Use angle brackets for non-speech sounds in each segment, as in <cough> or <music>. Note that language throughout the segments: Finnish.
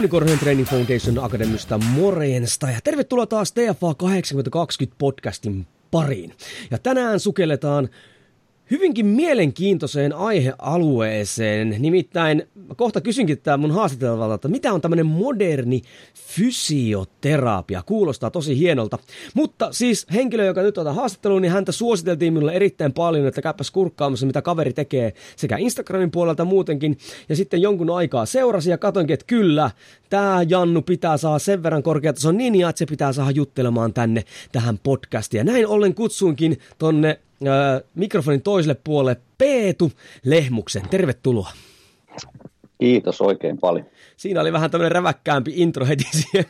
Jouni Korhonen Training Foundation Akademista morjesta ja tervetuloa taas TFA 8020 podcastin pariin. Ja tänään sukelletaan hyvinkin mielenkiintoiseen aihealueeseen. Nimittäin kohta kysynkin tämä mun haastateltavalta, että mitä on tämmöinen moderni fysioterapia. Kuulostaa tosi hienolta. Mutta siis henkilö, joka nyt on haastatteluun, niin häntä suositeltiin minulle erittäin paljon, että käypäs kurkkaamassa, mitä kaveri tekee sekä Instagramin puolelta muutenkin. Ja sitten jonkun aikaa seurasi ja katoinkin, että kyllä, tämä Jannu pitää saada sen verran korkeatason ninja, että se pitää saada juttelemaan tänne tähän podcastiin. Ja näin ollen kutsuinkin tonne mikrofonin toiselle puolelle Peetu Lehmuksen. Tervetuloa. Kiitos oikein paljon. Siinä oli vähän tämmöinen räväkkäämpi intro heti siihen.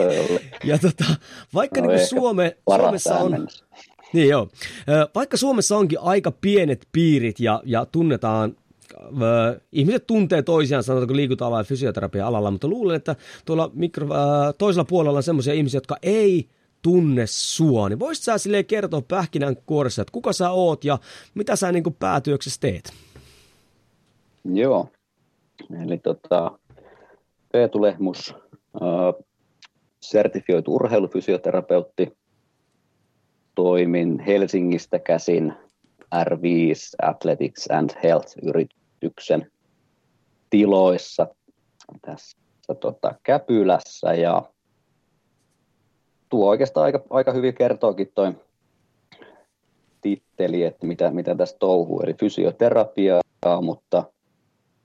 <laughs> ja tota, vaikka no niin Suome, Suomessa on... Niin joo. Vaikka Suomessa onkin aika pienet piirit ja, ja tunnetaan ihmiset tuntee toisiaan, sanotaanko liikunta vai fysioterapia alalla, mutta luulen, että tuolla mikro, toisella puolella on semmoisia ihmisiä, jotka ei tunne sua, niin voisit sä silleen kertoa pähkinän kuoressa, että kuka sä oot ja mitä sä niin päätyöksessä teet? Joo, eli tota, Peetu Lehmus, äh, sertifioitu urheilufysioterapeutti, toimin Helsingistä käsin R5 Athletics and Health-yrityksen tiloissa tässä tota, Käpylässä ja tuo oikeastaan aika, aika hyvin kertookin toi titteli, että mitä, mitä tässä touhuu, eli fysioterapiaa, mutta,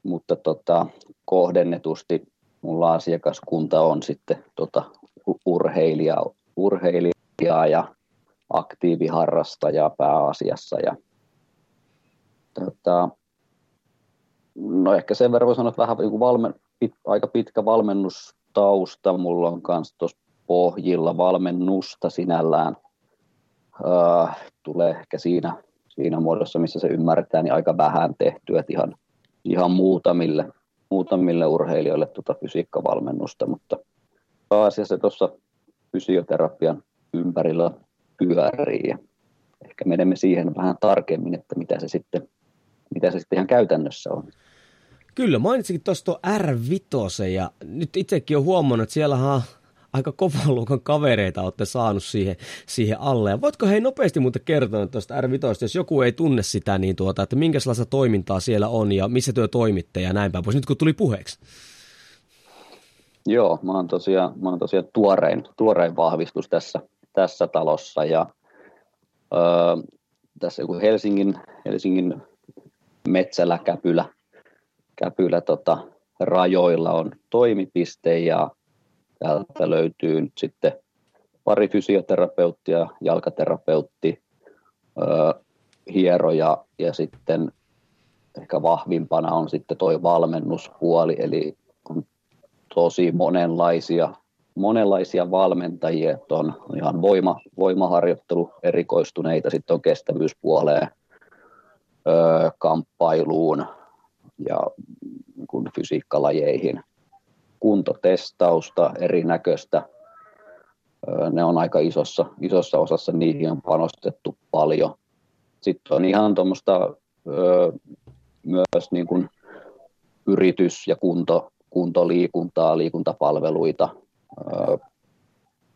mutta tota, kohdennetusti mulla asiakaskunta on sitten tota, urheilija, urheilijaa ja aktiiviharrastajaa pääasiassa. Ja, tota, no ehkä sen verran voi sanoa, että vähän niin valmen, pit, aika pitkä valmennustausta mulla on kanssa tuossa pohjilla valmennusta sinällään äh, tulee ehkä siinä, siinä muodossa, missä se ymmärretään, niin aika vähän tehtyä, että ihan, ihan muutamille, muutamille urheilijoille tuota fysiikkavalmennusta, mutta pääasiassa tuossa fysioterapian ympärillä pyörii ja ehkä menemme siihen vähän tarkemmin, että mitä se sitten, mitä se sitten ihan käytännössä on. Kyllä, mainitsikin tuosta R5 ja nyt itsekin olen huomannut, että siellä on aika kovan luokan kavereita olette saanut siihen, siihen alle. Ja voitko hei nopeasti muuten kertoa tuosta R5, jos joku ei tunne sitä, niin tuota, että minkälaista toimintaa siellä on ja missä työ toimitte ja näin päin pois, nyt kun tuli puheeksi. Joo, mä oon tosiaan, mä oon tosiaan tuorein, tuorein vahvistus tässä, tässä talossa ja öö, tässä joku Helsingin, Helsingin metsällä käpylä, käpylä tota, rajoilla on toimipiste ja Täältä löytyy nyt sitten pari fysioterapeuttia, jalkaterapeutti, hieroja ja sitten ehkä vahvimpana on sitten tuo valmennuspuoli, eli on tosi monenlaisia, monenlaisia valmentajia, että on ihan voima, voimaharjoittelu erikoistuneita, sitten on kestävyyspuoleen, öö, kamppailuun ja kun fysiikkalajeihin kuntotestausta erinäköistä. Ne on aika isossa, isossa osassa, niihin on panostettu paljon. Sitten on ihan tuommoista myös niin kuin yritys- ja kunto, kuntoliikuntaa, liikuntapalveluita.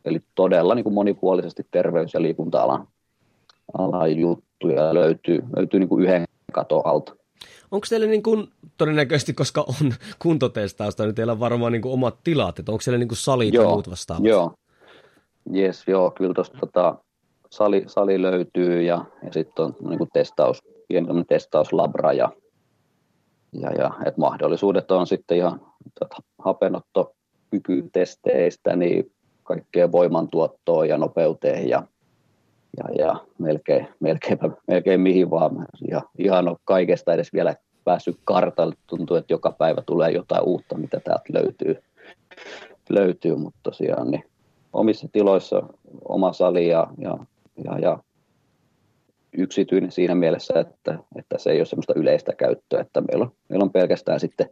Eli todella niin kuin monipuolisesti terveys- ja liikunta-alan alan juttuja löytyy, löytyy niin kuin yhden katon alta. Onko teillä niin kuin, todennäköisesti, koska on kuntotestausta, niin teillä on varmaan niin kuin omat tilat, että onko siellä niin kuin salit joo, ja muut vastaavat? Joo, yes, joo, kyllä tuosta tota, sali, sali löytyy ja, ja sitten on niin kuin testaus, pieni testauslabra ja, ja, ja et mahdollisuudet on sitten ihan tota, hapenotto suorituskykytesteistä niin kaikkeen voimantuottoon ja nopeuteen ja, ja, ja melkein, melkein, melkein mihin vaan. Ja ihan on kaikesta edes vielä päässyt kartalle. Tuntuu, että joka päivä tulee jotain uutta, mitä täältä löytyy, löytyy mutta tosiaan niin omissa tiloissa oma sali ja, ja, ja, ja yksityinen siinä mielessä, että, että se ei ole sellaista yleistä käyttöä, että meillä on, meillä on pelkästään sitten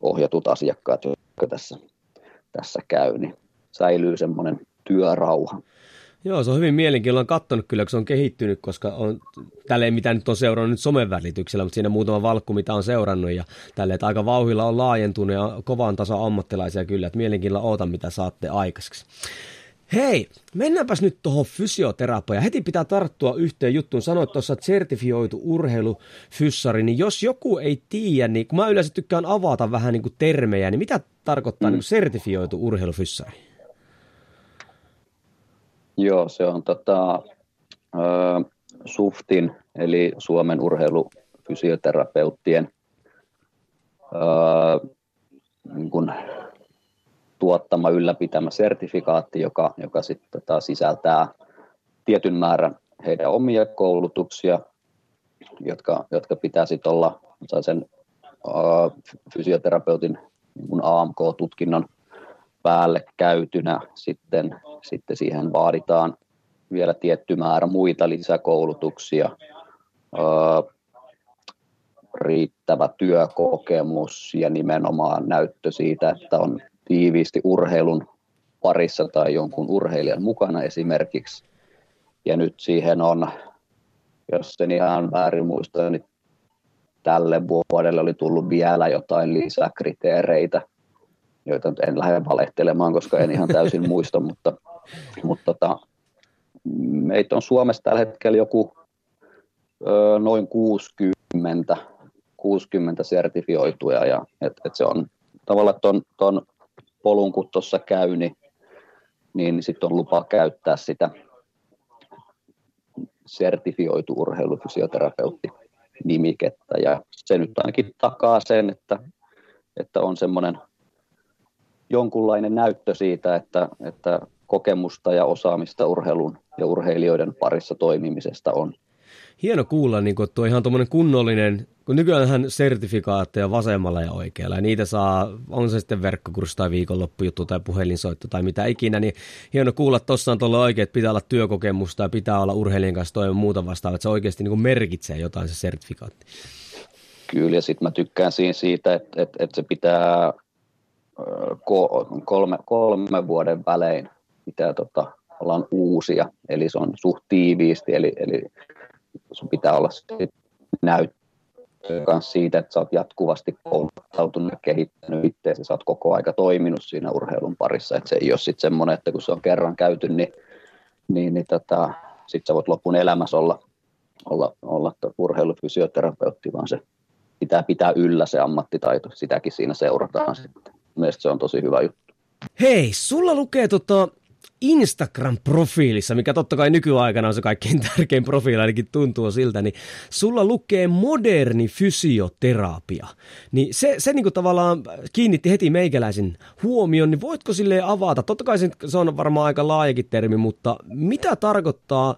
ohjatut asiakkaat, jotka tässä, tässä käy, niin säilyy semmoinen työrauha. Joo, se on hyvin mielenkiintoinen. katsonut kyllä, kun se on kehittynyt, koska on tälleen, mitä nyt on seurannut nyt somen välityksellä, mutta siinä muutama valkku, mitä on seurannut ja tälleen, että aika vauhilla on laajentunut ja kovan tason ammattilaisia kyllä, että mielenkiinnolla ootan, mitä saatte aikaiseksi. Hei, mennäänpäs nyt tuohon fysioterapiaan. Heti pitää tarttua yhteen juttuun. Sanoit tuossa sertifioitu urheilufyssari, niin jos joku ei tiedä, niin kun mä yleensä tykkään avata vähän niin kuin termejä, niin mitä tarkoittaa mm. niin sertifioitu urheilufyssari? Joo, se on tota, äh, SUFTin, eli Suomen urheilufysioterapeuttien äh, niin kun tuottama, ylläpitämä sertifikaatti, joka, joka sitten tota, sisältää tietyn määrän heidän omia koulutuksia, jotka, jotka pitää sitten olla sen uh, fysioterapeutin niin AMK-tutkinnon päälle käytynä. Sitten, sitten siihen vaaditaan vielä tietty määrä muita lisäkoulutuksia, uh, riittävä työkokemus ja nimenomaan näyttö siitä, että on tiiviisti urheilun parissa tai jonkun urheilijan mukana esimerkiksi. Ja nyt siihen on, jos sen ihan väärin muista, niin tälle vuodelle oli tullut vielä jotain lisäkriteereitä, joita en lähde valehtelemaan, koska en ihan täysin muista, mutta, mutta tota, meitä on Suomessa tällä hetkellä joku ö, noin 60, 60 sertifioituja ja et, et se on tavallaan ton, ton polun kun tuossa käy, niin, niin sitten on lupa käyttää sitä sertifioitu urheilufysioterapeutti nimikettä. Ja se nyt ainakin takaa sen, että, että on semmoinen jonkunlainen näyttö siitä, että, että kokemusta ja osaamista urheilun ja urheilijoiden parissa toimimisesta on hieno kuulla, niin että tuo ihan tuommoinen kunnollinen, kun nykyään sertifikaatteja vasemmalla ja oikealla, ja niitä saa, on se sitten verkkokurssi tai viikonloppujuttu tai puhelinsoitto tai mitä ikinä, niin hieno kuulla, että tuossa on tuolla oikein, että pitää olla työkokemusta ja pitää olla urheilijan kanssa toivon muuta vastaavaa, että se oikeasti niin merkitsee jotain se sertifikaatti. Kyllä, ja sitten mä tykkään siinä siitä, että, että, että se pitää kolme, kolme vuoden välein pitää tota, ollaan uusia, eli se on suht tiiviisti, eli, eli sun pitää olla näyttö kanssa siitä, että sä oot jatkuvasti kouluttautunut ja kehittänyt itseäsi, sä oot koko aika toiminut siinä urheilun parissa, että se ei ole sitten semmoinen, että kun se on kerran käyty, niin, niin, niin tota, sitten sä voit lopun elämässä olla, olla, olla urheilufysioterapeutti, vaan se pitää pitää yllä se ammattitaito, sitäkin siinä seurataan sitten. Mielestäni se on tosi hyvä juttu. Hei, sulla lukee tota, Instagram-profiilissa, mikä totta kai nykyaikana on se kaikkein <laughs> tärkein profiili, ainakin tuntuu siltä, niin sulla lukee moderni fysioterapia. Niin se, se niin kuin tavallaan kiinnitti heti meikäläisen huomion, niin voitko sille avata? Totta kai se on varmaan aika laajakin termi, mutta mitä tarkoittaa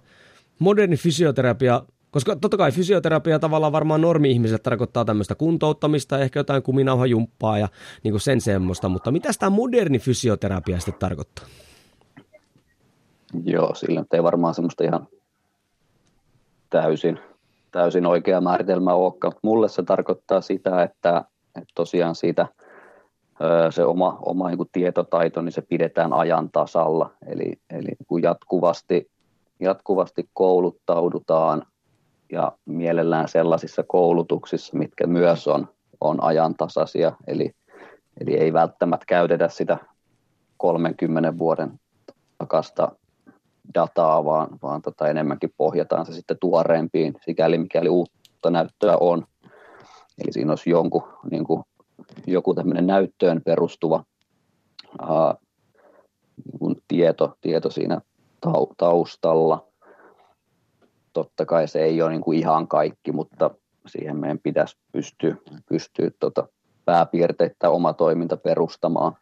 moderni fysioterapia koska totta kai fysioterapia tavallaan varmaan normi-ihmiselle tarkoittaa tämmöistä kuntouttamista, ehkä jotain kuminauhajumppaa ja niin sen semmoista, mutta mitä tämä moderni fysioterapia sitten tarkoittaa? Joo, sillä ei varmaan semmoista ihan täysin, täysin oikea määritelmä olekaan, mutta mulle se tarkoittaa sitä, että, että tosiaan siitä se oma, oma niin tietotaito, niin se pidetään ajan tasalla, eli, eli kun jatkuvasti, jatkuvasti kouluttaudutaan ja mielellään sellaisissa koulutuksissa, mitkä myös on, on ajantasaisia, eli, eli ei välttämättä käytetä sitä 30 vuoden takasta dataa, vaan, vaan tota enemmänkin pohjataan se sitten tuoreempiin, sikäli mikäli uutta näyttöä on. Eli siinä olisi jonkun, niin kuin, joku tämmöinen näyttöön perustuva ää, niin tieto, tieto siinä taustalla. Totta kai se ei ole niin kuin ihan kaikki, mutta siihen meidän pitäisi pystyä, pystyä tota pääpiirteitä oma toiminta perustamaan.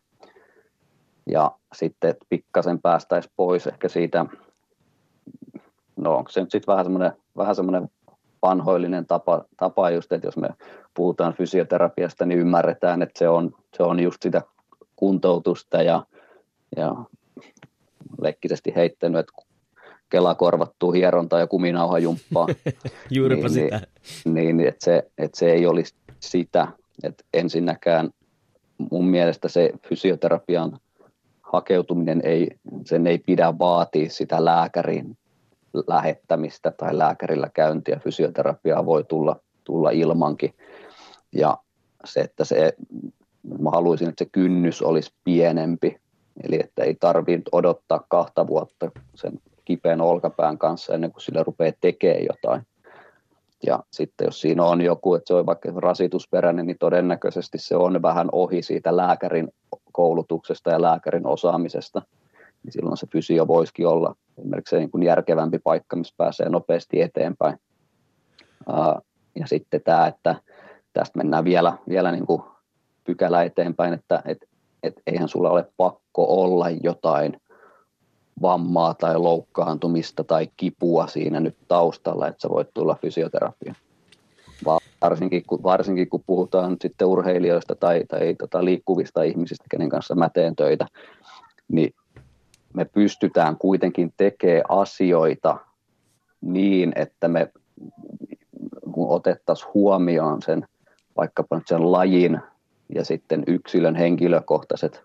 ja sitten pikkasen päästäisiin pois ehkä siitä, no onko se nyt sitten vähän semmoinen, vähän semmoinen vanhoillinen tapa, tapa just, että jos me puhutaan fysioterapiasta, niin ymmärretään, että se on, se on just sitä kuntoutusta ja, ja leikkisesti heittänyt, että Kela korvattuu hierontaa ja kuminauhajumppaa. <laughs> Juuripa niin, sitä. Niin, niin että se, että se ei olisi sitä, että ensinnäkään mun mielestä se fysioterapian hakeutuminen ei, sen ei pidä vaatia sitä lääkärin lähettämistä tai lääkärillä käyntiä. Fysioterapiaa voi tulla, tulla ilmankin. Ja se, että se, mä haluaisin, että se kynnys olisi pienempi, eli että ei tarvitse odottaa kahta vuotta sen kipeän olkapään kanssa ennen kuin sille rupeaa tekemään jotain. Ja sitten jos siinä on joku, että se on vaikka rasitusperäinen, niin todennäköisesti se on vähän ohi siitä lääkärin koulutuksesta ja lääkärin osaamisesta. Niin silloin se fysio voisikin olla esimerkiksi niin kuin järkevämpi paikka, missä pääsee nopeasti eteenpäin. Ja sitten tämä, että tästä mennään vielä, vielä niin kuin pykälä eteenpäin, että et, et eihän sulla ole pakko olla jotain vammaa tai loukkaantumista tai kipua siinä nyt taustalla, että sä voit tulla fysioterapiaan. Varsinkin kun, varsinkin kun puhutaan sitten urheilijoista tai, tai tota, liikkuvista ihmisistä, kenen kanssa mä teen töitä, niin me pystytään kuitenkin tekemään asioita niin, että me otettaisiin huomioon sen vaikkapa nyt sen lajin ja sitten yksilön henkilökohtaiset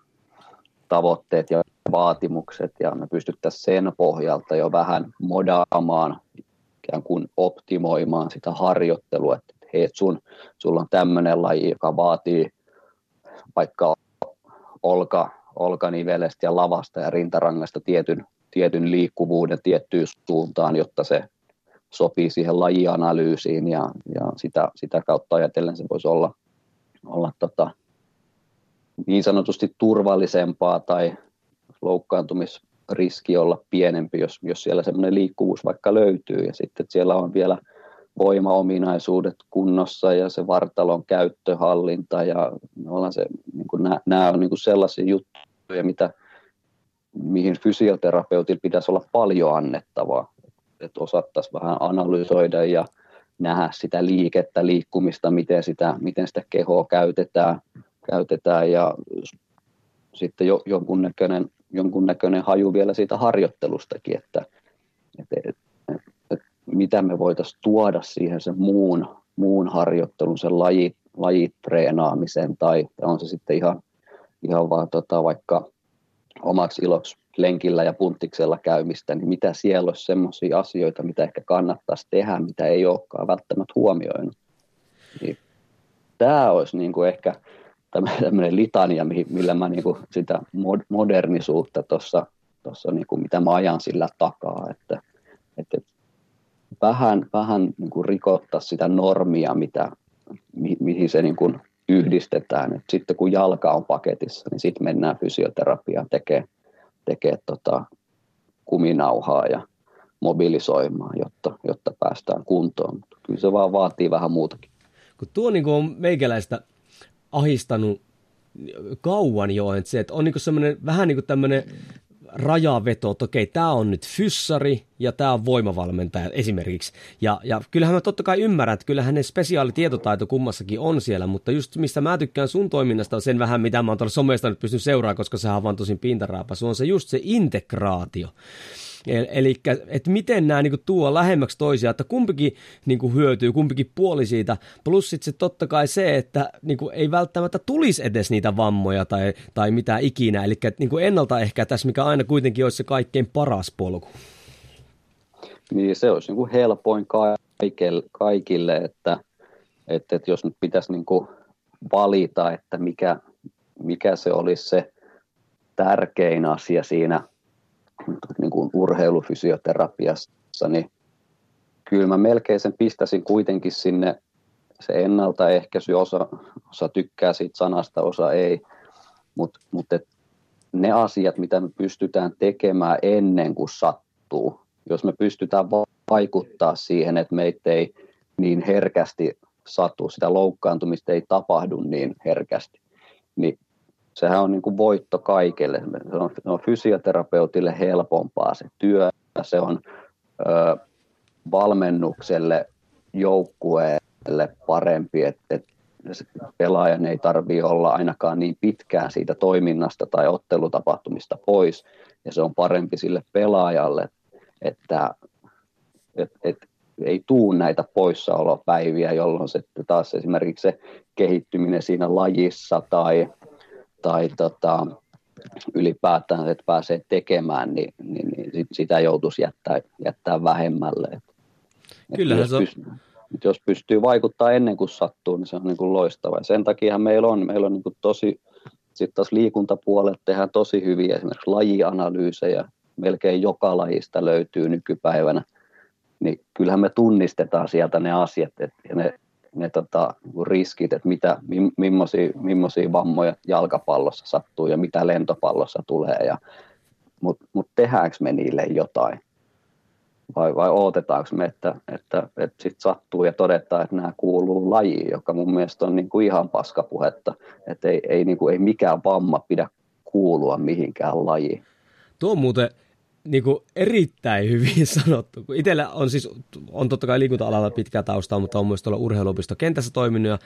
tavoitteet ja vaatimukset ja me pystyttäisiin sen pohjalta jo vähän modaamaan, ikään kuin optimoimaan sitä harjoittelua, että hei, sun, sulla on tämmöinen laji, joka vaatii vaikka olka, olkanivelestä ja lavasta ja rintarangasta tietyn, tietyn liikkuvuuden tiettyyn suuntaan, jotta se sopii siihen lajianalyysiin ja, ja sitä, sitä kautta ajatellen se voisi olla, olla tota, niin sanotusti turvallisempaa tai loukkaantumisriski olla pienempi, jos, jos siellä semmoinen liikkuvuus vaikka löytyy. Ja sitten että siellä on vielä voimaominaisuudet kunnossa ja se vartalon käyttöhallinta ja se, niin kuin nämä, nämä on niin kuin sellaisia juttuja, mitä, mihin fysioterapeutilla pitäisi olla paljon annettavaa, että osattaisiin vähän analysoida ja nähdä sitä liikettä, liikkumista, miten sitä, miten sitä kehoa käytetään, käytetään. Ja sitten jo, jonkunnäköinen, jonkunnäköinen haju vielä siitä harjoittelustakin, että, että, että, että mitä me voitaisiin tuoda siihen sen muun, muun harjoittelun, sen laji, lajitreenaamisen tai, on se sitten ihan, ihan vaan tota, vaikka omaksi iloksi lenkillä ja punttiksella käymistä, niin mitä siellä olisi sellaisia asioita, mitä ehkä kannattaisi tehdä, mitä ei olekaan välttämättä huomioinut. Niin tämä olisi niin kuin ehkä <laughs> tämmöinen litania, millä mä niin kuin sitä modernisuutta tuossa, tossa niin kuin mitä mä ajan sillä takaa, että, että vähän, vähän niin kuin rikottaa sitä normia, mitä, mi, mihin se niin kuin yhdistetään. Et sitten kun jalka on paketissa, niin sitten mennään fysioterapiaan tekemään tekee tota kuminauhaa ja mobilisoimaan, jotta, jotta päästään kuntoon. Mutta kyllä se vaan vaatii vähän muutakin. Kun tuo niin kuin on meikäläistä ahistanut kauan jo, että se, että on niin semmoinen vähän niin kuin tämmöinen rajaveto, että okei, tämä on nyt fyssari ja tämä on voimavalmentaja esimerkiksi. Ja, ja kyllähän mä totta kai ymmärrän, että kyllähän ne spesiaalitietotaito kummassakin on siellä, mutta just mistä mä tykkään sun toiminnasta on sen vähän, mitä mä oon tuolla somesta nyt pystynyt seuraamaan, koska sehän on vaan tosin pintaraapasu, on se just se integraatio. Eli että miten nämä niin kuin, tuo lähemmäksi toisiaan, että kumpikin niin kuin, hyötyy, kumpikin puoli siitä. Plus sitten totta kai se, että niin kuin, ei välttämättä tulisi edes niitä vammoja tai, tai mitä ikinä. Eli niin kuin ennaltaehkä tässä, mikä aina kuitenkin olisi se kaikkein paras polku. Niin se olisi niin kuin helpoin kaikille, kaikille että, että, että jos nyt pitäisi niin kuin valita, että mikä, mikä se olisi se tärkein asia siinä niin kuin urheilufysioterapiassa, niin kyllä mä melkein sen pistäisin kuitenkin sinne. Se ennaltaehkäisy, osa, osa tykkää siitä sanasta, osa ei, mutta mut ne asiat, mitä me pystytään tekemään ennen kuin sattuu, jos me pystytään vaikuttaa siihen, että meitä ei niin herkästi satu, sitä loukkaantumista ei tapahdu niin herkästi, niin sehän on niin kuin voitto kaikille. Se on, se on fysioterapeutille helpompaa se työ, se on ö, valmennukselle, joukkueelle parempi, että, että pelaajan ei tarvitse olla ainakaan niin pitkään siitä toiminnasta tai ottelutapahtumista pois, ja se on parempi sille pelaajalle, että et, et, ei tuu näitä poissaolopäiviä, jolloin se taas esimerkiksi se kehittyminen siinä lajissa tai, tai tota, ylipäätään, että pääsee tekemään, niin, niin, niin sitä joutuisi jättää, jättää vähemmälle. Kyllä se on. Pystyy, jos pystyy vaikuttaa ennen kuin sattuu, niin se on niin kuin loistava. Ja sen takia meillä on, meillä on niin kuin tosi, sitten taas liikuntapuolella tehdään tosi hyviä esimerkiksi lajianalyysejä, melkein joka lajista löytyy nykypäivänä, niin kyllähän me tunnistetaan sieltä ne asiat et, ja ne, ne tota, riskit, että mitä, millaisia, millaisia vammoja jalkapallossa sattuu ja mitä lentopallossa tulee. Ja, Mutta mut tehdäänkö me niille jotain? vai, vai odotetaanko me, että, että, että sitten sattuu ja todetaan, että nämä kuuluu lajiin, joka mun mielestä on niin kuin ihan paskapuhetta, että ei, ei, niin kuin, ei mikään vamma pidä kuulua mihinkään lajiin. Tuo on muuten niin kuin erittäin hyvin <laughs> sanottu. Itsellä on siis, on totta kai liikunta-alalla pitkä tausta, mutta on myös tuolla urheiluopisto kentässä toiminut ja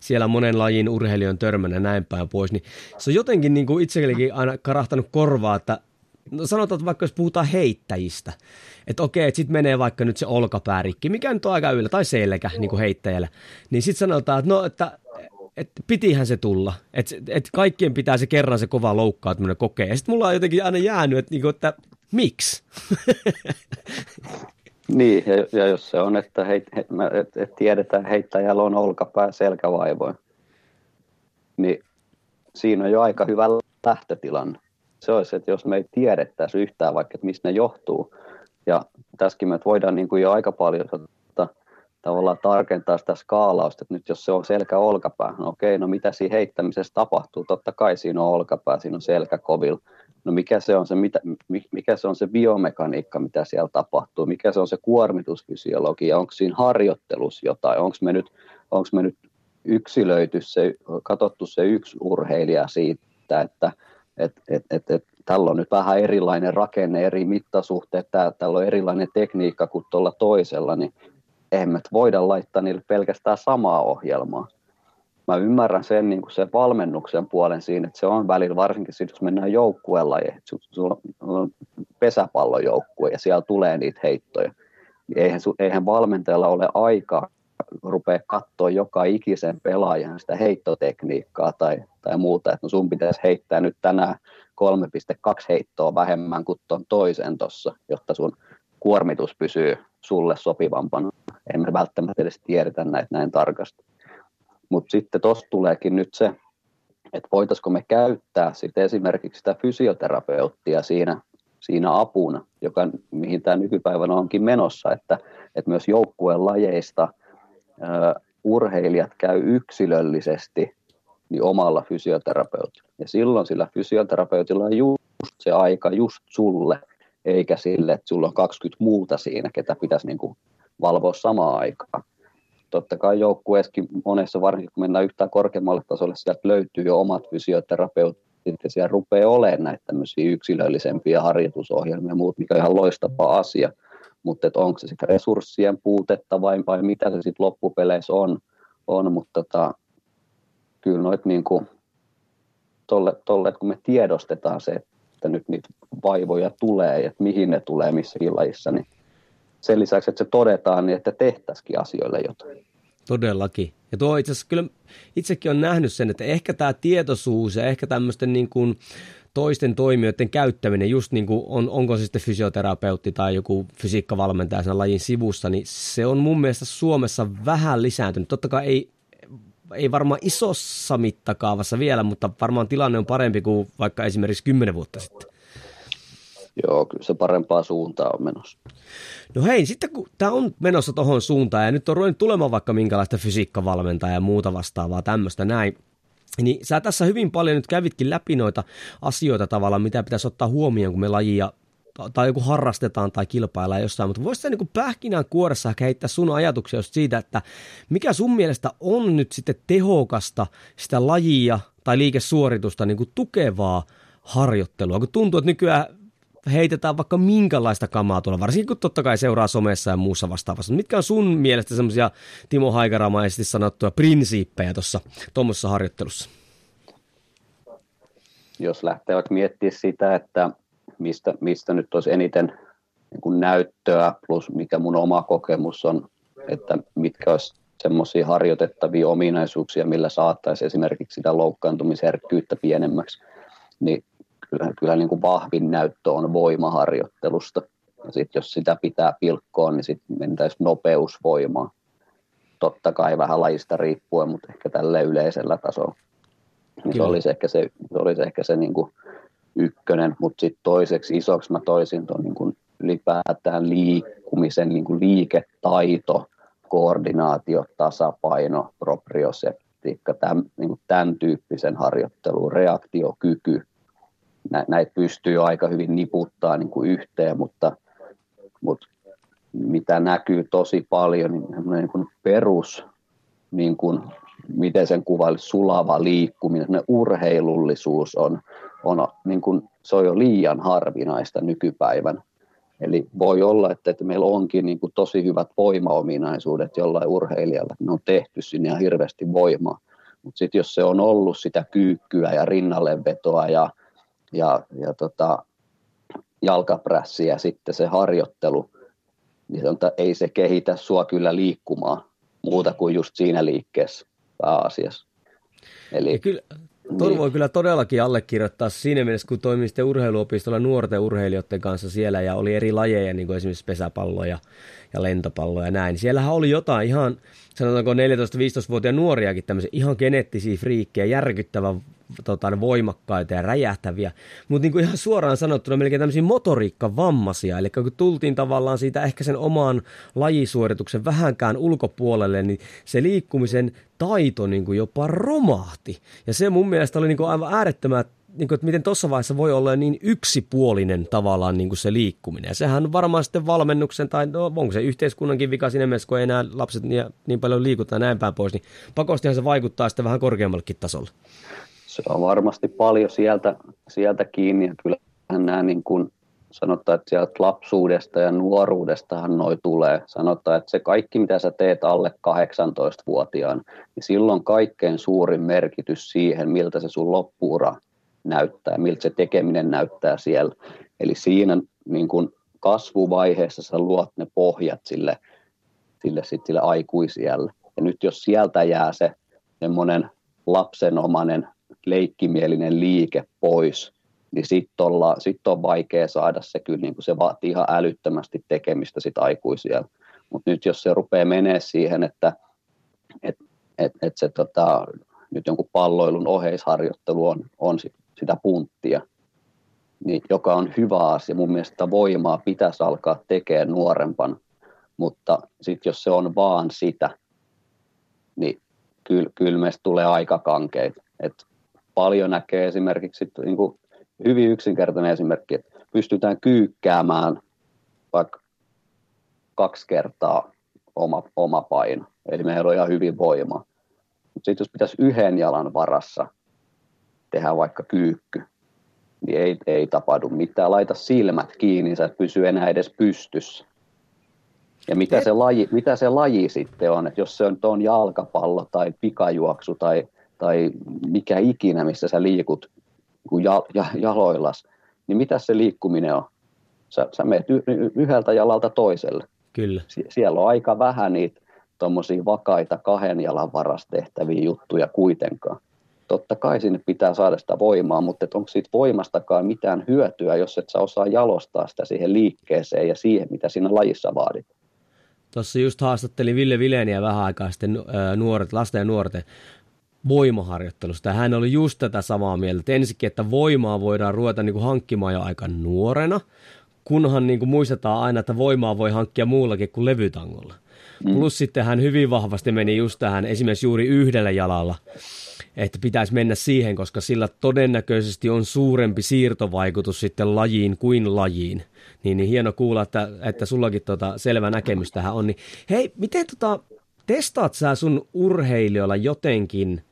siellä monen lajin urheilijan törmänä näin päin pois, niin se on jotenkin niin kuin itsellekin aina karahtanut korvaa, että no sanotaan, että vaikka jos puhutaan heittäjistä, että okei, että sitten menee vaikka nyt se olkapää rikki, mikä nyt on aika yllä, tai selkä niin kuin heittäjällä, niin sitten sanotaan, että no, että et pitihän se tulla. Että et kaikkien pitää se kerran se kova loukkaantuminen kokea. Ja sitten mulla on jotenkin aina jäänyt, että, niinku, että miksi? <laughs> niin, ja, ja, jos se on, että heit, he, et, et tiedetään, heittäjällä on olkapää selkävaivoin, niin siinä on jo aika hyvä lähtötilanne se olisi, että jos me ei tiedettäisi yhtään vaikka, että mistä ne johtuu. Ja tässäkin me voidaan niin kuin jo aika paljon tota, tavallaan tarkentaa sitä skaalausta, että nyt jos se on selkä olkapää, no okei, no mitä siinä heittämisessä tapahtuu? Totta kai siinä on olkapää, siinä on selkäkovil. No mikä se on se, mitä, mikä se on se biomekaniikka, mitä siellä tapahtuu? Mikä se on se kuormitusfysiologia? Onko siinä harjoittelussa jotain? Onko me nyt, onko me nyt yksilöity se, katsottu se yksi urheilija siitä, että et, et, et, et, tällä on nyt vähän erilainen rakenne, eri mittasuhteet, tää, tällä on erilainen tekniikka kuin tuolla toisella, niin eihän me voida laittaa niille pelkästään samaa ohjelmaa. Mä ymmärrän sen, niin kuin sen valmennuksen puolen siinä, että se on välillä, varsinkin sit, jos mennään joukkueella, sulla on pesäpallojoukkue ja siellä tulee niitä heittoja. Eihän, eihän valmentajalla ole aikaa rupeaa katsoa joka ikisen pelaajan sitä heittotekniikkaa tai, tai muuta, että no sun pitäisi heittää nyt tänään 3,2 heittoa vähemmän kuin tuon toisen tuossa, jotta sun kuormitus pysyy sulle sopivampana. Emme välttämättä edes tiedetä näitä näin tarkasti. Mutta sitten tuossa tuleekin nyt se, että voitaisiko me käyttää sitten esimerkiksi sitä fysioterapeuttia siinä, siinä apuna, joka, mihin tämä nykypäivänä onkin menossa, että, että myös joukkueen lajeista – urheilijat käy yksilöllisesti niin omalla fysioterapeutilla. Ja silloin sillä fysioterapeutilla on just se aika just sulle, eikä sille, että sulla on 20 muuta siinä, ketä pitäisi niin kuin valvoa samaan aikaan. Totta kai joukkueessakin monessa, varsinkin kun mennään yhtään korkeammalle tasolle, sieltä löytyy jo omat fysioterapeutit, ja siellä rupeaa olemaan näitä tämmöisiä yksilöllisempiä harjoitusohjelmia ja muut, mikä on ihan loistava asia. Mutta onko se sitten resurssien puutetta vai, vai mitä se sitten loppupeleissä on, on mutta tota, kyllä noit niin kuin, tolle, tolle, kun me tiedostetaan se, että nyt niitä vaivoja tulee ja että mihin ne tulee missäkin lajissa, niin sen lisäksi, että se todetaan, niin että tehtäisikin asioille jotain. Todellakin. Ja tuo itse asiassa kyllä itsekin on nähnyt sen, että ehkä tämä tietoisuus ja ehkä tämmöisten niin kuin, toisten toimijoiden käyttäminen, just niin kuin on, onko se sitten fysioterapeutti tai joku fysiikkavalmentaja sen lajin sivussa, niin se on mun mielestä Suomessa vähän lisääntynyt. Totta kai ei, ei varmaan isossa mittakaavassa vielä, mutta varmaan tilanne on parempi kuin vaikka esimerkiksi kymmenen vuotta sitten. Joo, kyllä se parempaa suuntaa on menossa. No hei, sitten kun tämä on menossa tuohon suuntaan ja nyt on ruvennut tulemaan vaikka minkälaista fysiikkavalmentajaa ja muuta vastaavaa tämmöistä näin, niin sä tässä hyvin paljon nyt kävitkin läpi noita asioita tavallaan, mitä pitäisi ottaa huomioon, kun me lajia tai joku harrastetaan tai kilpaillaan jossain, mutta voisitko niin pähkinän kuoressa heittää sun ajatuksia just siitä, että mikä sun mielestä on nyt sitten tehokasta sitä lajia tai liikesuoritusta niin kuin tukevaa harjoittelua, kun tuntuu, että nykyään heitetään vaikka minkälaista kamaa tuolla, varsinkin kun totta kai seuraa somessa ja muussa vastaavassa. Mitkä on sun mielestä semmoisia Timo Haikaramaisesti sanottuja prinsiippejä tuossa tuommoisessa harjoittelussa? Jos lähtee vaikka miettimään sitä, että mistä, mistä nyt olisi eniten niin kuin näyttöä plus mikä mun oma kokemus on, että mitkä olisi semmoisia harjoitettavia ominaisuuksia, millä saattaisi esimerkiksi sitä loukkaantumisherkkyyttä pienemmäksi, niin kyllä, kyllä niin kuin vahvin näyttö on voimaharjoittelusta. Ja sitten jos sitä pitää pilkkoa, niin sitten mentäisiin nopeusvoimaa. Totta kai vähän lajista riippuen, mutta ehkä tälle yleisellä tasolla. Niin se olisi ehkä se, se, olisi ehkä se niin kuin ykkönen, mutta sitten toiseksi isoksi mä toisin tuon niin kuin ylipäätään liikkumisen niin kuin liiketaito, koordinaatio, tasapaino, proprioseptiikka, tämän, niin kuin tämän tyyppisen harjoittelun reaktiokyky, näitä pystyy aika hyvin niputtaa niin kuin yhteen, mutta, mutta mitä näkyy tosi paljon, niin, niin kuin perus, niin kuin, miten sen kuvailisi, sulava liikkuminen, urheilullisuus on, on niin kuin, se on jo liian harvinaista nykypäivän. Eli voi olla, että, että meillä onkin niin kuin tosi hyvät voimaominaisuudet jollain urheilijalla, ne on tehty sinne ja hirveästi voimaa. Mutta sitten jos se on ollut sitä kyykkyä ja rinnallevetoa ja ja, ja tota, jalkaprässi ja sitten se harjoittelu, niin on, ei se kehitä sua kyllä liikkumaan muuta kuin just siinä liikkeessä pääasiassa. Eli, ja kyllä, Tuon niin. voi kyllä todellakin allekirjoittaa siinä mielessä, kun toimin sitten urheiluopistolla nuorten urheilijoiden kanssa siellä ja oli eri lajeja, niin kuin esimerkiksi pesäpallo ja, ja lentopallo ja näin. Siellähän oli jotain ihan, sanotaanko 14-15-vuotiaita nuoriakin tämmöisiä ihan geneettisiä friikkejä, järkyttävän tota, voimakkaita ja räjähtäviä, mutta niin kuin ihan suoraan sanottuna melkein tämmöisiä motoriikkavammaisia, eli kun tultiin tavallaan siitä ehkä sen oman lajisuorituksen vähänkään ulkopuolelle, niin se liikkumisen taito niin kuin jopa romahti. Ja se mun mielestä oli niin kuin aivan äärettömän niin kuin, että miten tuossa vaiheessa voi olla niin yksipuolinen tavallaan niin kuin se liikkuminen. Ja sehän on varmaan sitten valmennuksen, tai no, onko se yhteiskunnankin vika siinä mielessä, kun ei enää lapset niin, niin paljon liikuta näin päin pois, niin pakostihan se vaikuttaa sitten vähän korkeammallekin tasolle se on varmasti paljon sieltä, sieltä kiinni ja kyllähän nämä niin kuin sanotaan, että sieltä lapsuudesta ja nuoruudestahan noi tulee. Sanotaan, että se kaikki, mitä sä teet alle 18-vuotiaan, niin silloin kaikkein suurin merkitys siihen, miltä se sun loppuura näyttää, miltä se tekeminen näyttää siellä. Eli siinä niin kuin kasvuvaiheessa sä luot ne pohjat sille, sille, sit sille aikuisielle. Ja nyt jos sieltä jää se semmoinen lapsenomainen leikkimielinen liike pois, niin sitten sit on vaikea saada se kyllä, niin kuin se vaatii ihan älyttömästi tekemistä sit aikuisia. Mutta nyt jos se rupeaa menee siihen, että et, et, et se tota, nyt jonkun palloilun oheisharjoittelu on, on sit, sitä punttia, niin joka on hyvä asia. Mun mielestä voimaa pitäisi alkaa tekemään nuorempana, mutta sitten jos se on vaan sitä, niin kyllä, kyllä meistä tulee aika kankeita. Et paljon näkee esimerkiksi niin kuin hyvin yksinkertainen esimerkki, että pystytään kyykkäämään vaikka kaksi kertaa oma, oma paino. Eli meillä on ihan hyvin voimaa. Mutta sitten jos pitäisi yhden jalan varassa tehdä vaikka kyykky, niin ei, ei tapahdu mitään. Laita silmät kiinni, sä et pysy enää edes pystyssä. Ja mitä se, laji, mitä se laji sitten on, että jos se on, on jalkapallo tai pikajuoksu tai tai mikä ikinä, missä sä liikut niin ja, ja, jaloillas, niin mitä se liikkuminen on? Sä, sä menet y, yhdeltä jalalta toiselle. Kyllä. Sie, siellä on aika vähän niitä tuommoisia vakaita kahden jalan varas tehtäviä juttuja kuitenkaan. Totta kai sinne pitää saada sitä voimaa, mutta onko siitä voimastakaan mitään hyötyä, jos et sä osaa jalostaa sitä siihen liikkeeseen ja siihen, mitä siinä lajissa vaadit. Tuossa just haastattelin Ville Vileniä vähän aikaa sitten nuoret, lasten ja nuorten voimaharjoittelusta. Hän oli just tätä samaa mieltä. Että ensinnäkin, että voimaa voidaan ruveta niin kuin hankkimaan jo aika nuorena, kunhan niin kuin muistetaan aina, että voimaa voi hankkia muullakin kuin levytangolla. Mm. Plus sitten hän hyvin vahvasti meni just tähän esimerkiksi juuri yhdellä jalalla, että pitäisi mennä siihen, koska sillä todennäköisesti on suurempi siirtovaikutus sitten lajiin kuin lajiin. Niin, niin hieno kuulla, että, että sullakin tota selvä näkemys tähän on. Niin, hei, miten tota, testaat sä sun urheilijoilla jotenkin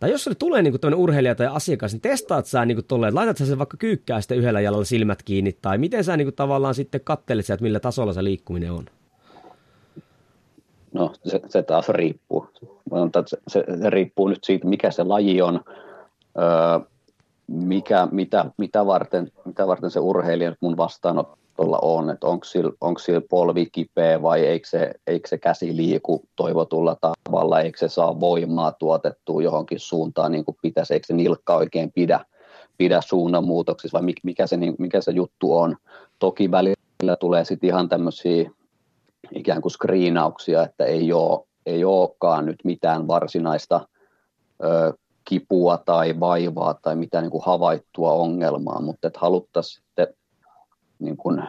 tai jos sulle tulee niin tämmöinen urheilija tai asiakas, niin testaat sä niin tolleen, laitat sä sen vaikka kyykkää sitten yhdellä jalalla silmät kiinni, tai miten sä niin tavallaan sitten kattelet että millä tasolla se liikkuminen on? No se, se taas riippuu. Se, se, se riippuu nyt siitä, mikä se laji on, öö, mikä, mitä, mitä, varten, mitä varten se urheilija nyt mun vastaanotolla on, että onko sillä, onko sillä polvi kipeä vai eikö se, eikö se käsi liiku toivotulla tavalla, eikö se saa voimaa tuotettua johonkin suuntaan niin kuin pitäisi, eikö se nilkka oikein pidä, pidä suunnanmuutoksissa vai mikä se, mikä se juttu on. Toki välillä tulee sitten ihan tämmöisiä ikään kuin screenauksia, että ei, ole, ei olekaan nyt mitään varsinaista ö, kipua tai vaivaa tai mitään niin kuin havaittua ongelmaa, mutta että haluttaisiin sitten niin kuin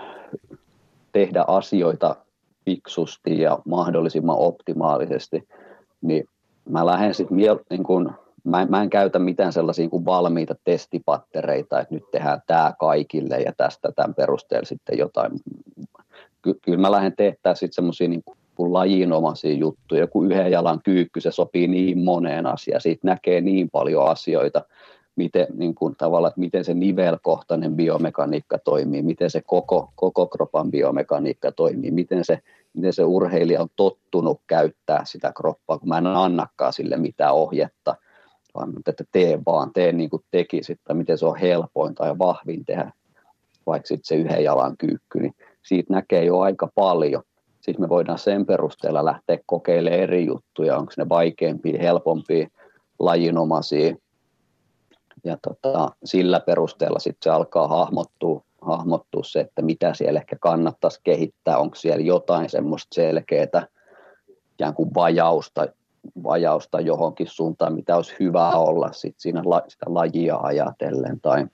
tehdä asioita fiksusti ja mahdollisimman optimaalisesti, niin mä lähden sitten niin kuin, mä, mä en käytä mitään sellaisia kuin valmiita testipattereita, että nyt tehdään tämä kaikille ja tästä tämän perusteella sitten jotain. Ky- kyllä mä lähden tehdä sitten semmoisia niin kuin lajinomaisia juttuja. Joku yhden jalan kyykky, se sopii niin moneen asiaan. Siitä näkee niin paljon asioita, miten, niin kuin, tavallaan, että miten se nivelkohtainen biomekaniikka toimii, miten se koko, koko kropan biomekaniikka toimii, miten se, miten se urheilija on tottunut käyttää sitä kroppaa, kun mä en annakaan sille mitään ohjetta, vaan että tee vaan, tee niin kuin tekisit, tai miten se on helpointa ja vahvin tehdä, vaikka sitten se yhden jalan kyykky, niin siitä näkee jo aika paljon sitten me voidaan sen perusteella lähteä kokeilemaan eri juttuja, onko ne vaikeampia, helpompia, lajinomaisia. Ja tota, sillä perusteella sitten se alkaa hahmottua, hahmottua se, että mitä siellä ehkä kannattaisi kehittää, onko siellä jotain semmoista selkeää ikään kuin vajausta, vajausta johonkin suuntaan, mitä olisi hyvä olla sit siinä sitä lajia ajatellen tai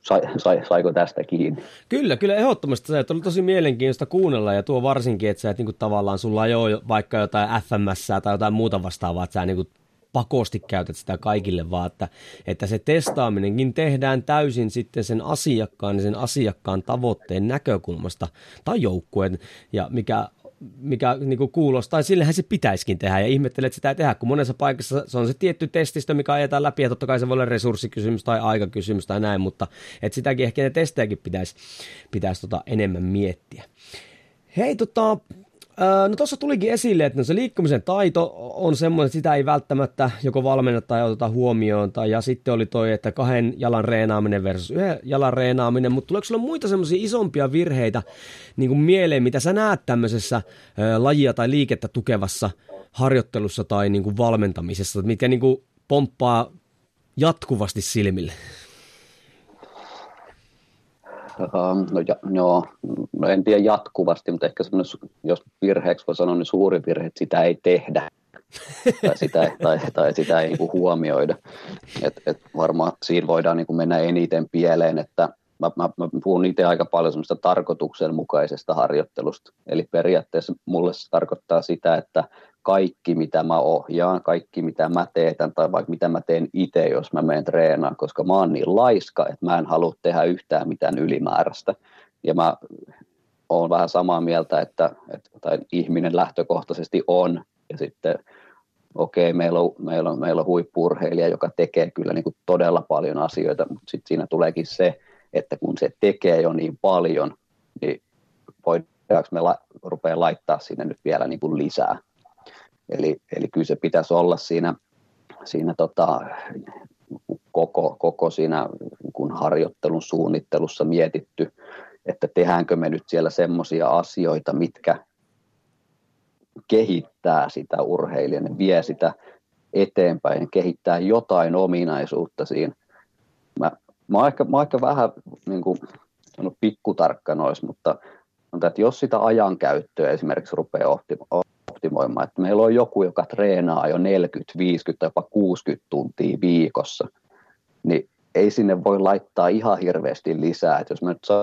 sai, sai, saiko tästä kiinni? Kyllä, kyllä ehdottomasti se, oli tosi mielenkiintoista kuunnella ja tuo varsinkin, että sä et niin tavallaan sulla ei ole vaikka jotain FMS tai jotain muuta vastaavaa, että sä niin pakosti käytät sitä kaikille, vaan että, että se testaaminenkin tehdään täysin sitten sen asiakkaan ja sen asiakkaan tavoitteen näkökulmasta tai joukkueen, ja mikä mikä niin kuin kuulostaa, tai sillehän se pitäisikin tehdä, ja ihmettelee, että sitä ei tehdä, kun monessa paikassa se on se tietty testistö, mikä ajetaan läpi, ja totta kai se voi olla resurssikysymys tai aikakysymys tai näin, mutta että sitäkin ehkä ne testejäkin pitäisi, pitäisi tota enemmän miettiä. Hei, tota, No tuossa tulikin esille, että no se liikkumisen taito on semmoinen, että sitä ei välttämättä joko valmenneta tai oteta huomioon. Tai, ja sitten oli toi, että kahden jalan reenaaminen versus yhden jalan reenaaminen. Mutta tuleeko sulla muita semmoisia isompia virheitä niin kuin mieleen, mitä sä näet tämmöisessä ä, lajia tai liikettä tukevassa harjoittelussa tai niin kuin valmentamisessa, mitkä niin kuin pomppaa jatkuvasti silmille? No, ja, no, no, en tiedä jatkuvasti, mutta ehkä jos virheeksi voi sanoa, niin suuri virhe, että sitä ei tehdä. tai, sitä, tai, tai sitä ei niin huomioida. Et, et varmaan siinä voidaan niin mennä eniten pieleen, että mä, mä, mä puhun itse aika paljon semmoista tarkoituksenmukaisesta harjoittelusta. Eli periaatteessa mulle se tarkoittaa sitä, että kaikki, mitä mä ohjaan, kaikki, mitä mä teen, tai vaikka mitä mä teen itse, jos mä menen treenaan, koska mä oon niin laiska, että mä en halua tehdä yhtään mitään ylimääräistä. Ja mä oon vähän samaa mieltä, että, että tai ihminen lähtökohtaisesti on, ja sitten okei, okay, meillä on, meillä on, meillä on huippurheilija, joka tekee kyllä niin kuin todella paljon asioita, mutta sitten siinä tuleekin se, että kun se tekee jo niin paljon, niin voidaanko me la, rupeaa laittaa sinne nyt vielä niin kuin lisää. Eli, eli kyllä se pitäisi olla siinä, siinä tota, koko, koko siinä kun harjoittelun suunnittelussa mietitty, että tehdäänkö me nyt siellä semmoisia asioita, mitkä kehittää sitä urheilijaa, ne vie sitä eteenpäin, kehittää jotain ominaisuutta siinä. Mä, mä oon ehkä, mä oon ehkä vähän niin kuin, pikkutarkka nois, mutta että jos sitä ajankäyttöä esimerkiksi rupeaa optimoimaan. Että meillä on joku, joka treenaa jo 40, 50 jopa 60 tuntia viikossa, niin ei sinne voi laittaa ihan hirveästi lisää. Että jos me nyt saa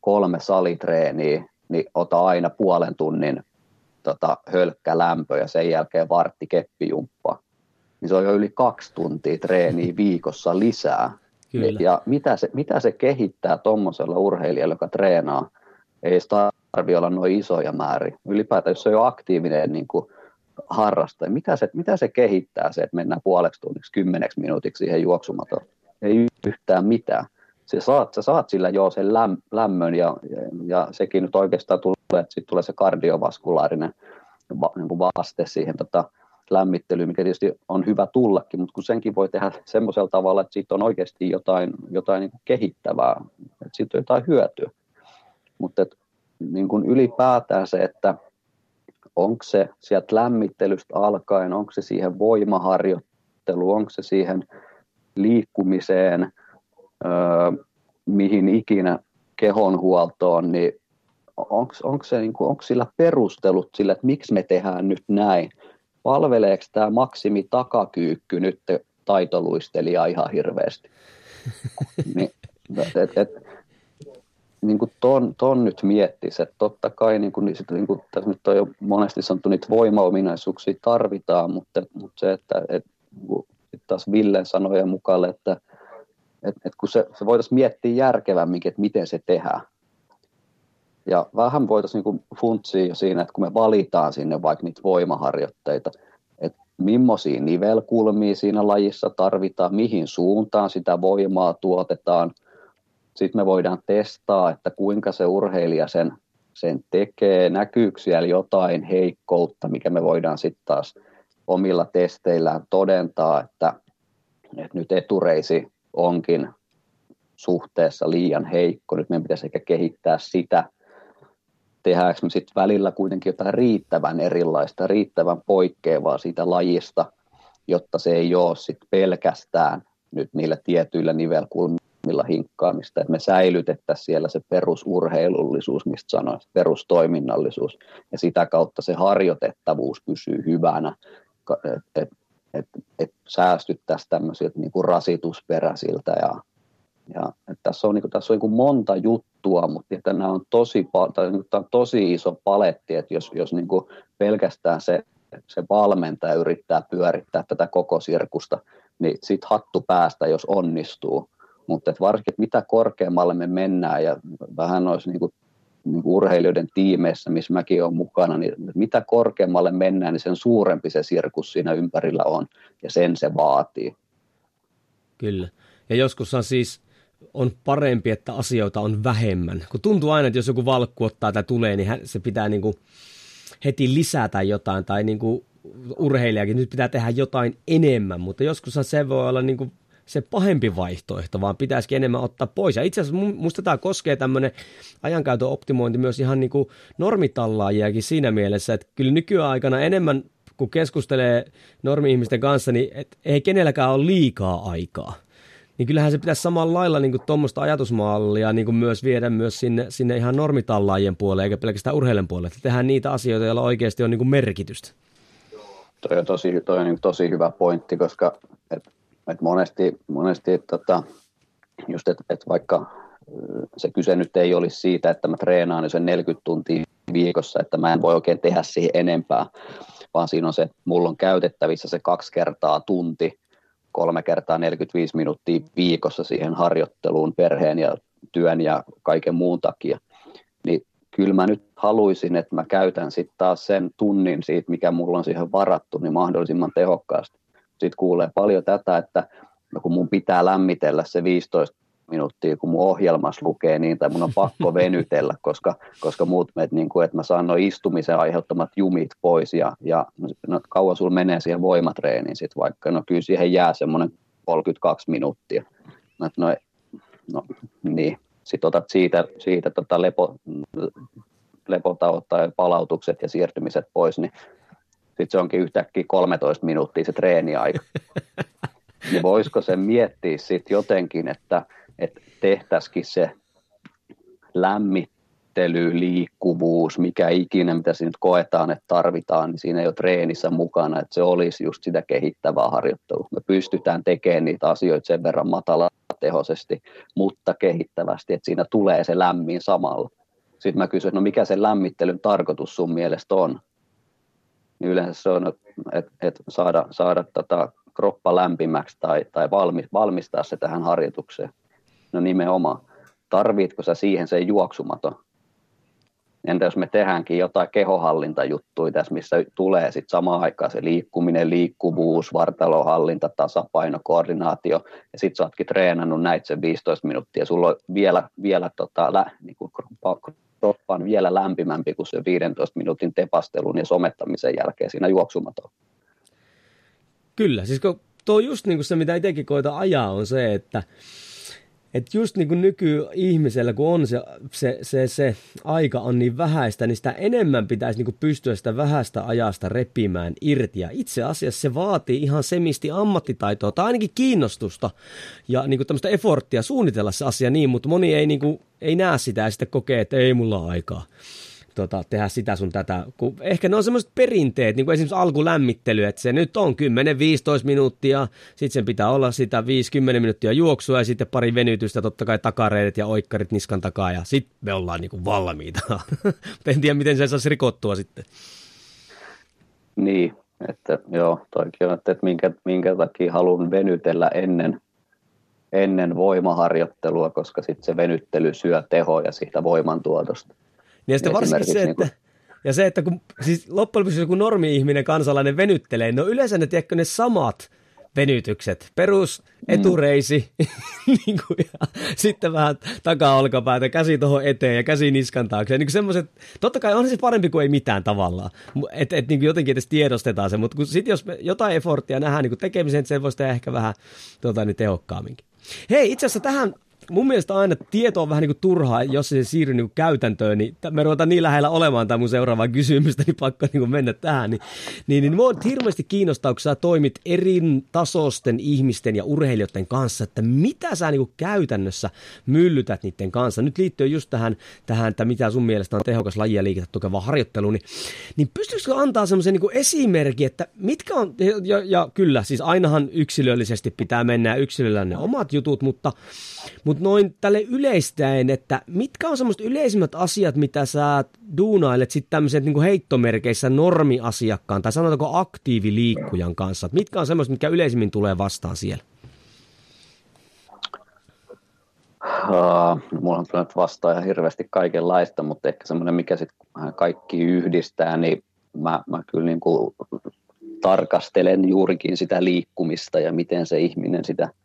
kolme salitreeniä, niin ota aina puolen tunnin tota, hölkkälämpö ja sen jälkeen vartti keppijumppaa. Niin se on jo yli kaksi tuntia treeniä viikossa lisää. Kyllä. Ja mitä se, mitä se kehittää tuommoisella urheilijalla, joka treenaa, ei sitä tarvitse olla noin isoja määriä. Ylipäätään, jos se on jo aktiivinen niin kuin harrastaa. Mitä se, mitä se kehittää se, että mennään puoleksi tunniksi, kymmeneksi minuutiksi siihen juoksumatoon? Ei yhtään mitään. Sä saat, sä saat sillä jo sen läm, lämmön ja, ja, ja, sekin nyt oikeastaan tulee, että sitten tulee se kardiovaskulaarinen va, niin kuin vaste siihen tota, lämmittelyyn, mikä tietysti on hyvä tullakin, mutta kun senkin voi tehdä semmoisella tavalla, että siitä on oikeasti jotain, jotain niin kehittävää, että siitä on jotain hyötyä. Mutta niin kuin ylipäätään se, että onko se sieltä lämmittelystä alkaen, onko se siihen voimaharjoitteluun, onko se siihen liikkumiseen, öö, mihin ikinä kehonhuoltoon, niin onko, se, niin kuin, onko sillä perustelut sillä, että miksi me tehdään nyt näin? Palveleeko tämä maksimi takakyykky nyt taitoluistelijaa ihan hirveästi? <laughs> niin, et, et, niin kuin ton, ton nyt miettisi, että totta kai niin kuin, niin kuin, tässä nyt on jo monesti sanottu, niitä voimaominaisuuksia tarvitaan, mutta, mutta se, että et, taas Villen sanojen mukaan, että et, et kun se, se voitaisiin miettiä järkevämminkin, että miten se tehdään. Ja vähän voitaisiin niin funtsia jo siinä, että kun me valitaan sinne vaikka niitä voimaharjoitteita, että millaisia nivelkulmia siinä lajissa tarvitaan, mihin suuntaan sitä voimaa tuotetaan – sitten me voidaan testaa, että kuinka se urheilija sen, sen tekee, näkyykö siellä jotain heikkoutta, mikä me voidaan sitten taas omilla testeillään todentaa, että, että nyt etureisi onkin suhteessa liian heikko, nyt meidän pitäisi ehkä kehittää sitä, tehdäänkö me sitten välillä kuitenkin jotain riittävän erilaista, riittävän poikkeavaa siitä lajista, jotta se ei ole sitten pelkästään nyt niillä tietyillä nivelkulmilla millä hinkkaamista, että me säilytettäisiin siellä se perusurheilullisuus, mistä sanoin, perustoiminnallisuus, ja sitä kautta se harjoitettavuus pysyy hyvänä, että et, et, et tämmöisiltä niin kuin rasitusperäisiltä ja ja että tässä on, niin kuin, tässä on niin monta juttua, mutta että nämä on tosi, tai niin kuin, tämä on tosi iso paletti, että jos, jos niin kuin pelkästään se, se valmentaja yrittää pyörittää tätä koko sirkusta, niin sitten hattu päästä, jos onnistuu. Mutta et varsinkin, että mitä korkeammalle me mennään ja vähän noissa niin kuin, niin kuin urheilijoiden tiimeissä, missä mäkin olen mukana, niin mitä korkeammalle mennään, niin sen suurempi se sirkus siinä ympärillä on ja sen se vaatii. Kyllä. Ja joskus on siis on parempi, että asioita on vähemmän. Kun tuntuu aina, että jos joku valkku ottaa tai tulee, niin se pitää niin kuin heti lisätä jotain tai niin kuin urheilijakin, nyt pitää tehdä jotain enemmän, mutta joskus se voi olla niin kuin se pahempi vaihtoehto, vaan pitäisikin enemmän ottaa pois. Ja itse asiassa minusta tämä koskee tämmöinen ajankäytön optimointi myös ihan niin kuin normitallaajiakin siinä mielessä, että kyllä nykyaikana enemmän kun keskustelee normi-ihmisten kanssa, niin et ei kenelläkään ole liikaa aikaa. Niin kyllähän se pitäisi samalla lailla niin tuommoista ajatusmallia niin kuin myös viedä myös sinne, sinne ihan normitallaajien puolelle, eikä pelkästään urheilen puolelle. Että tehdään niitä asioita, joilla oikeasti on niin merkitystä. Toi on tosi, toi on niin tosi hyvä pointti, koska et et monesti, monesti tota, just, että et vaikka se kyse nyt ei olisi siitä, että mä treenaan sen 40 tuntia viikossa, että mä en voi oikein tehdä siihen enempää, vaan siinä on se, mulla on käytettävissä se kaksi kertaa tunti, kolme kertaa 45 minuuttia viikossa siihen harjoitteluun perheen ja työn ja kaiken muun takia. Niin kyllä mä nyt haluaisin, että mä käytän sitten taas sen tunnin siitä, mikä mulla on siihen varattu, niin mahdollisimman tehokkaasti sitten kuulee paljon tätä, että no kun mun pitää lämmitellä se 15 minuuttia, kun mun ohjelmassa lukee niin, tai mun on pakko <laughs> venytellä, koska, koska muut meet, niin kuin, että mä saan noin istumisen aiheuttamat jumit pois, ja, ja no, kauan sulla menee siihen voimatreeniin sitten vaikka, no kyllä siihen jää semmoinen 32 minuuttia. No, no, no niin, sitten otat siitä, siitä tota lepo, lepotauot tai palautukset ja siirtymiset pois, niin sitten se onkin yhtäkkiä 13 minuuttia se treeniaika. <laughs> niin voisiko se miettiä sitten jotenkin, että, että tehtäisikin se lämmittely, liikkuvuus, mikä ikinä, mitä siinä nyt koetaan, että tarvitaan, niin siinä ei ole treenissä mukana, että se olisi just sitä kehittävää harjoittelua. Me pystytään tekemään niitä asioita sen verran matalatehoisesti, mutta kehittävästi, että siinä tulee se lämmin samalla. Sitten mä kysyn, no mikä se lämmittelyn tarkoitus sun mielestä on? Niin yleensä se on, että et saada, saada tota kroppa lämpimäksi tai, tai valmistaa se tähän harjoitukseen. No nimenomaan. Tarvitko sä siihen sen juoksumaton? entä jos me tehdäänkin jotain kehohallintajuttuja tässä, missä tulee sitten samaan aikaan se liikkuminen, liikkuvuus, vartalohallinta, tasapaino, koordinaatio, ja sitten sä ootkin treenannut näitä sen 15 minuuttia, ja sulla on vielä, vielä tota, lä, niin kuin kroppa on vielä lämpimämpi kuin se 15 minuutin tepastelun ja somettamisen jälkeen siinä juoksumatolla. Kyllä, siis kun tuo just niin kuin se, mitä itsekin koita ajaa, on se, että että just niin kuin nykyihmisellä, kun on se, se, se, se aika on niin vähäistä, niin sitä enemmän pitäisi niin kuin pystyä sitä vähäistä ajasta repimään irti. Ja itse asiassa se vaatii ihan semisti ammattitaitoa tai ainakin kiinnostusta ja niin kuin tämmöistä efforttia suunnitella se asia niin, mutta moni ei, niin kuin, ei näe sitä ja sitten kokee, että ei mulla aikaa tota, tehdä sitä sun tätä. Kun ehkä ne on semmoiset perinteet, niin kuin esimerkiksi alkulämmittely, että se nyt on 10-15 minuuttia, sitten sen pitää olla sitä 50 minuuttia juoksua ja sitten pari venytystä, totta kai takareidet ja oikkarit niskan takaa ja sitten me ollaan niin kuin valmiita. <laughs> en tiedä, miten se saisi rikottua sitten. Niin, että joo, toikin on, että minkä, minkä takia haluan venytellä ennen, ennen voimaharjoittelua, koska sitten se venyttely syö tehoja siitä voimantuotosta. Niin ja sitten varsinkin se, että, niin ja se, että kun, siis loppujen lopuksi joku normi-ihminen kansalainen venyttelee, no yleensä ne, tiedätkö, ne samat venytykset. Perus, etureisi, mm. <laughs> niin kuin, ja sitten vähän takaa-olkapäätä, käsi tuohon eteen ja käsi niskan taakse. Niin semmoiset, totta kai on se parempi kuin ei mitään tavallaan, että et, niin jotenkin edes tiedostetaan se, mutta sitten jos me jotain efforttia nähdään niin tekemiseen, että se voisi tehdä ehkä vähän tota, niin tehokkaamminkin. Hei, itse asiassa tähän mun mielestä aina tieto on vähän niin kuin turhaa, jos se siirry niin kuin käytäntöön, niin me ruvetaan niin lähellä olemaan tämä mun seuraava kysymystä, niin pakko niin kuin mennä tähän. Niin, niin, niin mua hirveästi kiinnostaa, kun sä toimit eri tasosten ihmisten ja urheilijoiden kanssa, että mitä sä niin kuin käytännössä myllytät niiden kanssa. Nyt liittyy just tähän, tähän että mitä sun mielestä on tehokas lajia liikettä tukeva harjoittelu, niin, niin pystyykö antaa semmoisen niin esimerkin, että mitkä on, ja, ja kyllä, siis ainahan yksilöllisesti pitää mennä ja yksilöllä ne omat jutut, mutta, mutta noin tälle yleistäen, että mitkä on semmoiset yleisimmät asiat, mitä sä duunailet sitten tämmöiset niin heittomerkeissä normiasiakkaan tai sanotaanko aktiiviliikkujan kanssa? Mitkä on semmoiset, mitkä yleisimmin tulee vastaan siellä? Uh, mulla on nyt vastaan ihan hirveästi kaikenlaista, mutta ehkä semmoinen, mikä sitten kaikki yhdistää, niin mä, mä kyllä niin kuin tarkastelen juurikin sitä liikkumista ja miten se ihminen sitä –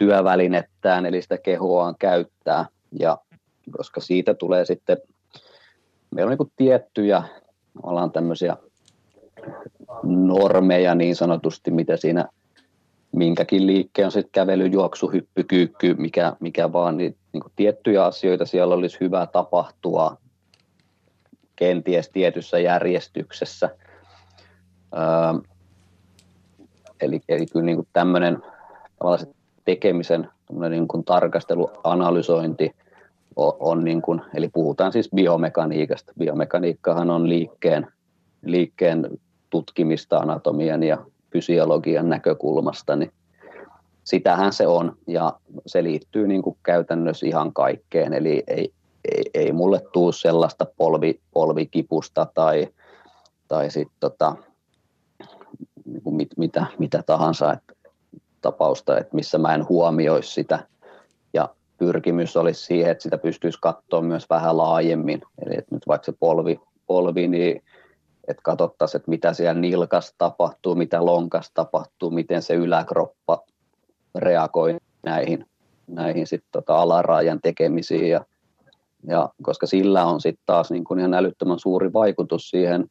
työvälinettään, eli sitä kehoaan käyttää. Ja koska siitä tulee sitten, meillä on niin tiettyjä, ollaan tämmöisiä normeja niin sanotusti, mitä siinä minkäkin liikkeen on sitten kävely, juoksu, hyppy, kyykky, mikä, mikä vaan, niin, niin kuin tiettyjä asioita siellä olisi hyvä tapahtua kenties tietyssä järjestyksessä. Öö, eli, eli kyllä niin tämmöinen tavallaan tekemisen niin kuin tarkastelu, analysointi on, on niin kuin, eli puhutaan siis biomekaniikasta. Biomekaniikkahan on liikkeen, liikkeen tutkimista anatomian ja fysiologian näkökulmasta, niin sitähän se on ja se liittyy niin kuin käytännössä ihan kaikkeen, eli ei, ei, ei mulle tuu sellaista polvi, polvikipusta tai, tai sit tota, niin kuin mit, mitä, mitä tahansa, että tapausta, että missä mä en huomioisi sitä. Ja pyrkimys olisi siihen, että sitä pystyisi katsoa myös vähän laajemmin. Eli että nyt vaikka se polvi, polvi niin että katsottaisiin, että mitä siellä nilkas tapahtuu, mitä lonkas tapahtuu, miten se yläkroppa reagoi näihin, näihin sit tota alaraajan tekemisiin. Ja, ja koska sillä on sitten taas niin kuin ihan älyttömän suuri vaikutus siihen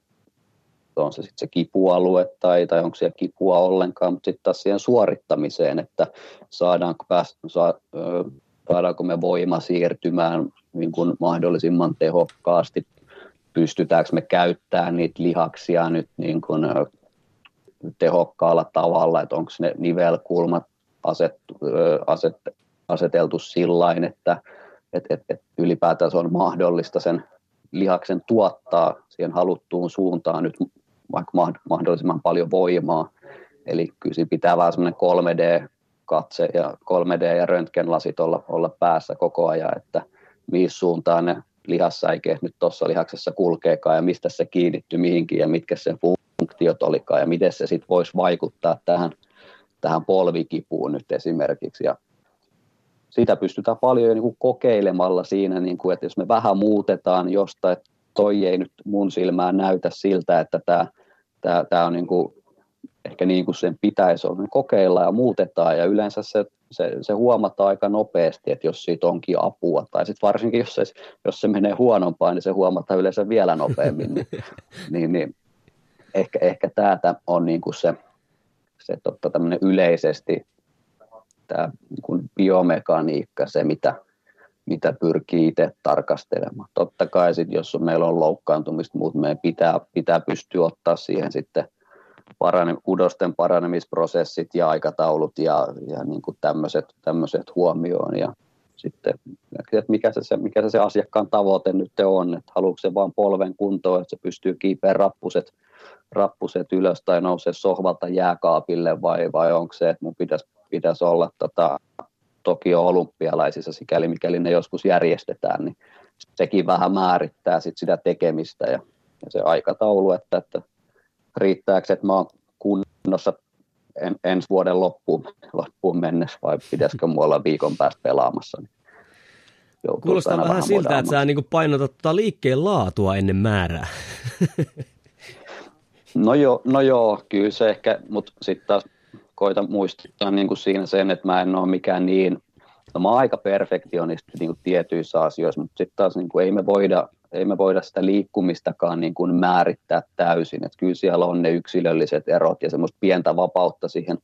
on se sitten se kipualue tai, tai onko siellä kipua ollenkaan, mutta sitten taas siihen suorittamiseen, että saadaanko, pääs, saa, saadaanko me voima siirtymään niin kuin mahdollisimman tehokkaasti, pystytäänkö me käyttämään niitä lihaksia nyt niin kuin tehokkaalla tavalla, että onko ne nivelkulmat aset, aset, aseteltu sillain, että et, et, et ylipäätään se on mahdollista sen lihaksen tuottaa siihen haluttuun suuntaan. Nyt vaikka mahdollisimman paljon voimaa. Eli kyllä siinä pitää vähän semmoinen 3D-katse ja 3D- ja röntgenlasit olla, olla päässä koko ajan, että mihin suuntaan ne lihassäikeet nyt tuossa lihaksessa kulkeekaan ja mistä se kiinnittyy mihinkin ja mitkä sen funktiot olikaan ja miten se sitten voisi vaikuttaa tähän, tähän polvikipuun nyt esimerkiksi. Ja sitä pystytään paljon niin kuin kokeilemalla siinä, niin kuin, että jos me vähän muutetaan jostain toi ei nyt mun silmään näytä siltä, että tämä, tämä, tämä on niin kuin, ehkä niin kuin sen pitäisi olla, niin kokeilla ja muutetaan ja yleensä se, se, se huomataan aika nopeasti, että jos siitä onkin apua. Tai sitten varsinkin jos se, jos se menee huonompaan, niin se huomataan yleensä vielä nopeammin, niin, <laughs> niin, niin ehkä, ehkä tämä on niin kuin se, se totta, yleisesti tämä niin biomekaniikka, se mitä, mitä pyrkii itse tarkastelemaan. Totta kai sit, jos meillä on loukkaantumista, mutta meidän pitää, pitää pystyä ottaa siihen sitten parane, kudosten paranemisprosessit ja aikataulut ja, ja niin kuin tämmöiset, tämmöiset huomioon. Ja sitten, että mikä se, mikä se, se asiakkaan tavoite nyt on, että haluatko se vain polven kuntoon, että se pystyy kiipeä rappuset, rappuset ylös tai nousee sohvalta jääkaapille vai, vai onko se, että mun pitäisi, pitäisi olla tota, Tokio olympialaisissa, sikäli mikäli ne joskus järjestetään, niin sekin vähän määrittää sit sitä tekemistä ja, ja se aikataulu, että, että riittääkö, että mä oon kunnossa en, ensi vuoden loppuun, loppuun mennessä vai pitäisikö mulla olla viikon päästä pelaamassa. Niin Kuulostaa vähän, vähän siltä, että sä niin painotat tota liikkeen laatua ennen määrää. no joo, no joo, kyllä se ehkä, mutta sitten taas koitan muistuttaa niin kuin siinä sen, että mä en ole mikään niin, no mä oon aika perfektionisti niin kuin tietyissä asioissa, mutta sitten taas niin kuin ei, me voida, ei me voida sitä liikkumistakaan niin kuin määrittää täysin, että kyllä siellä on ne yksilölliset erot ja semmoista pientä vapautta siihen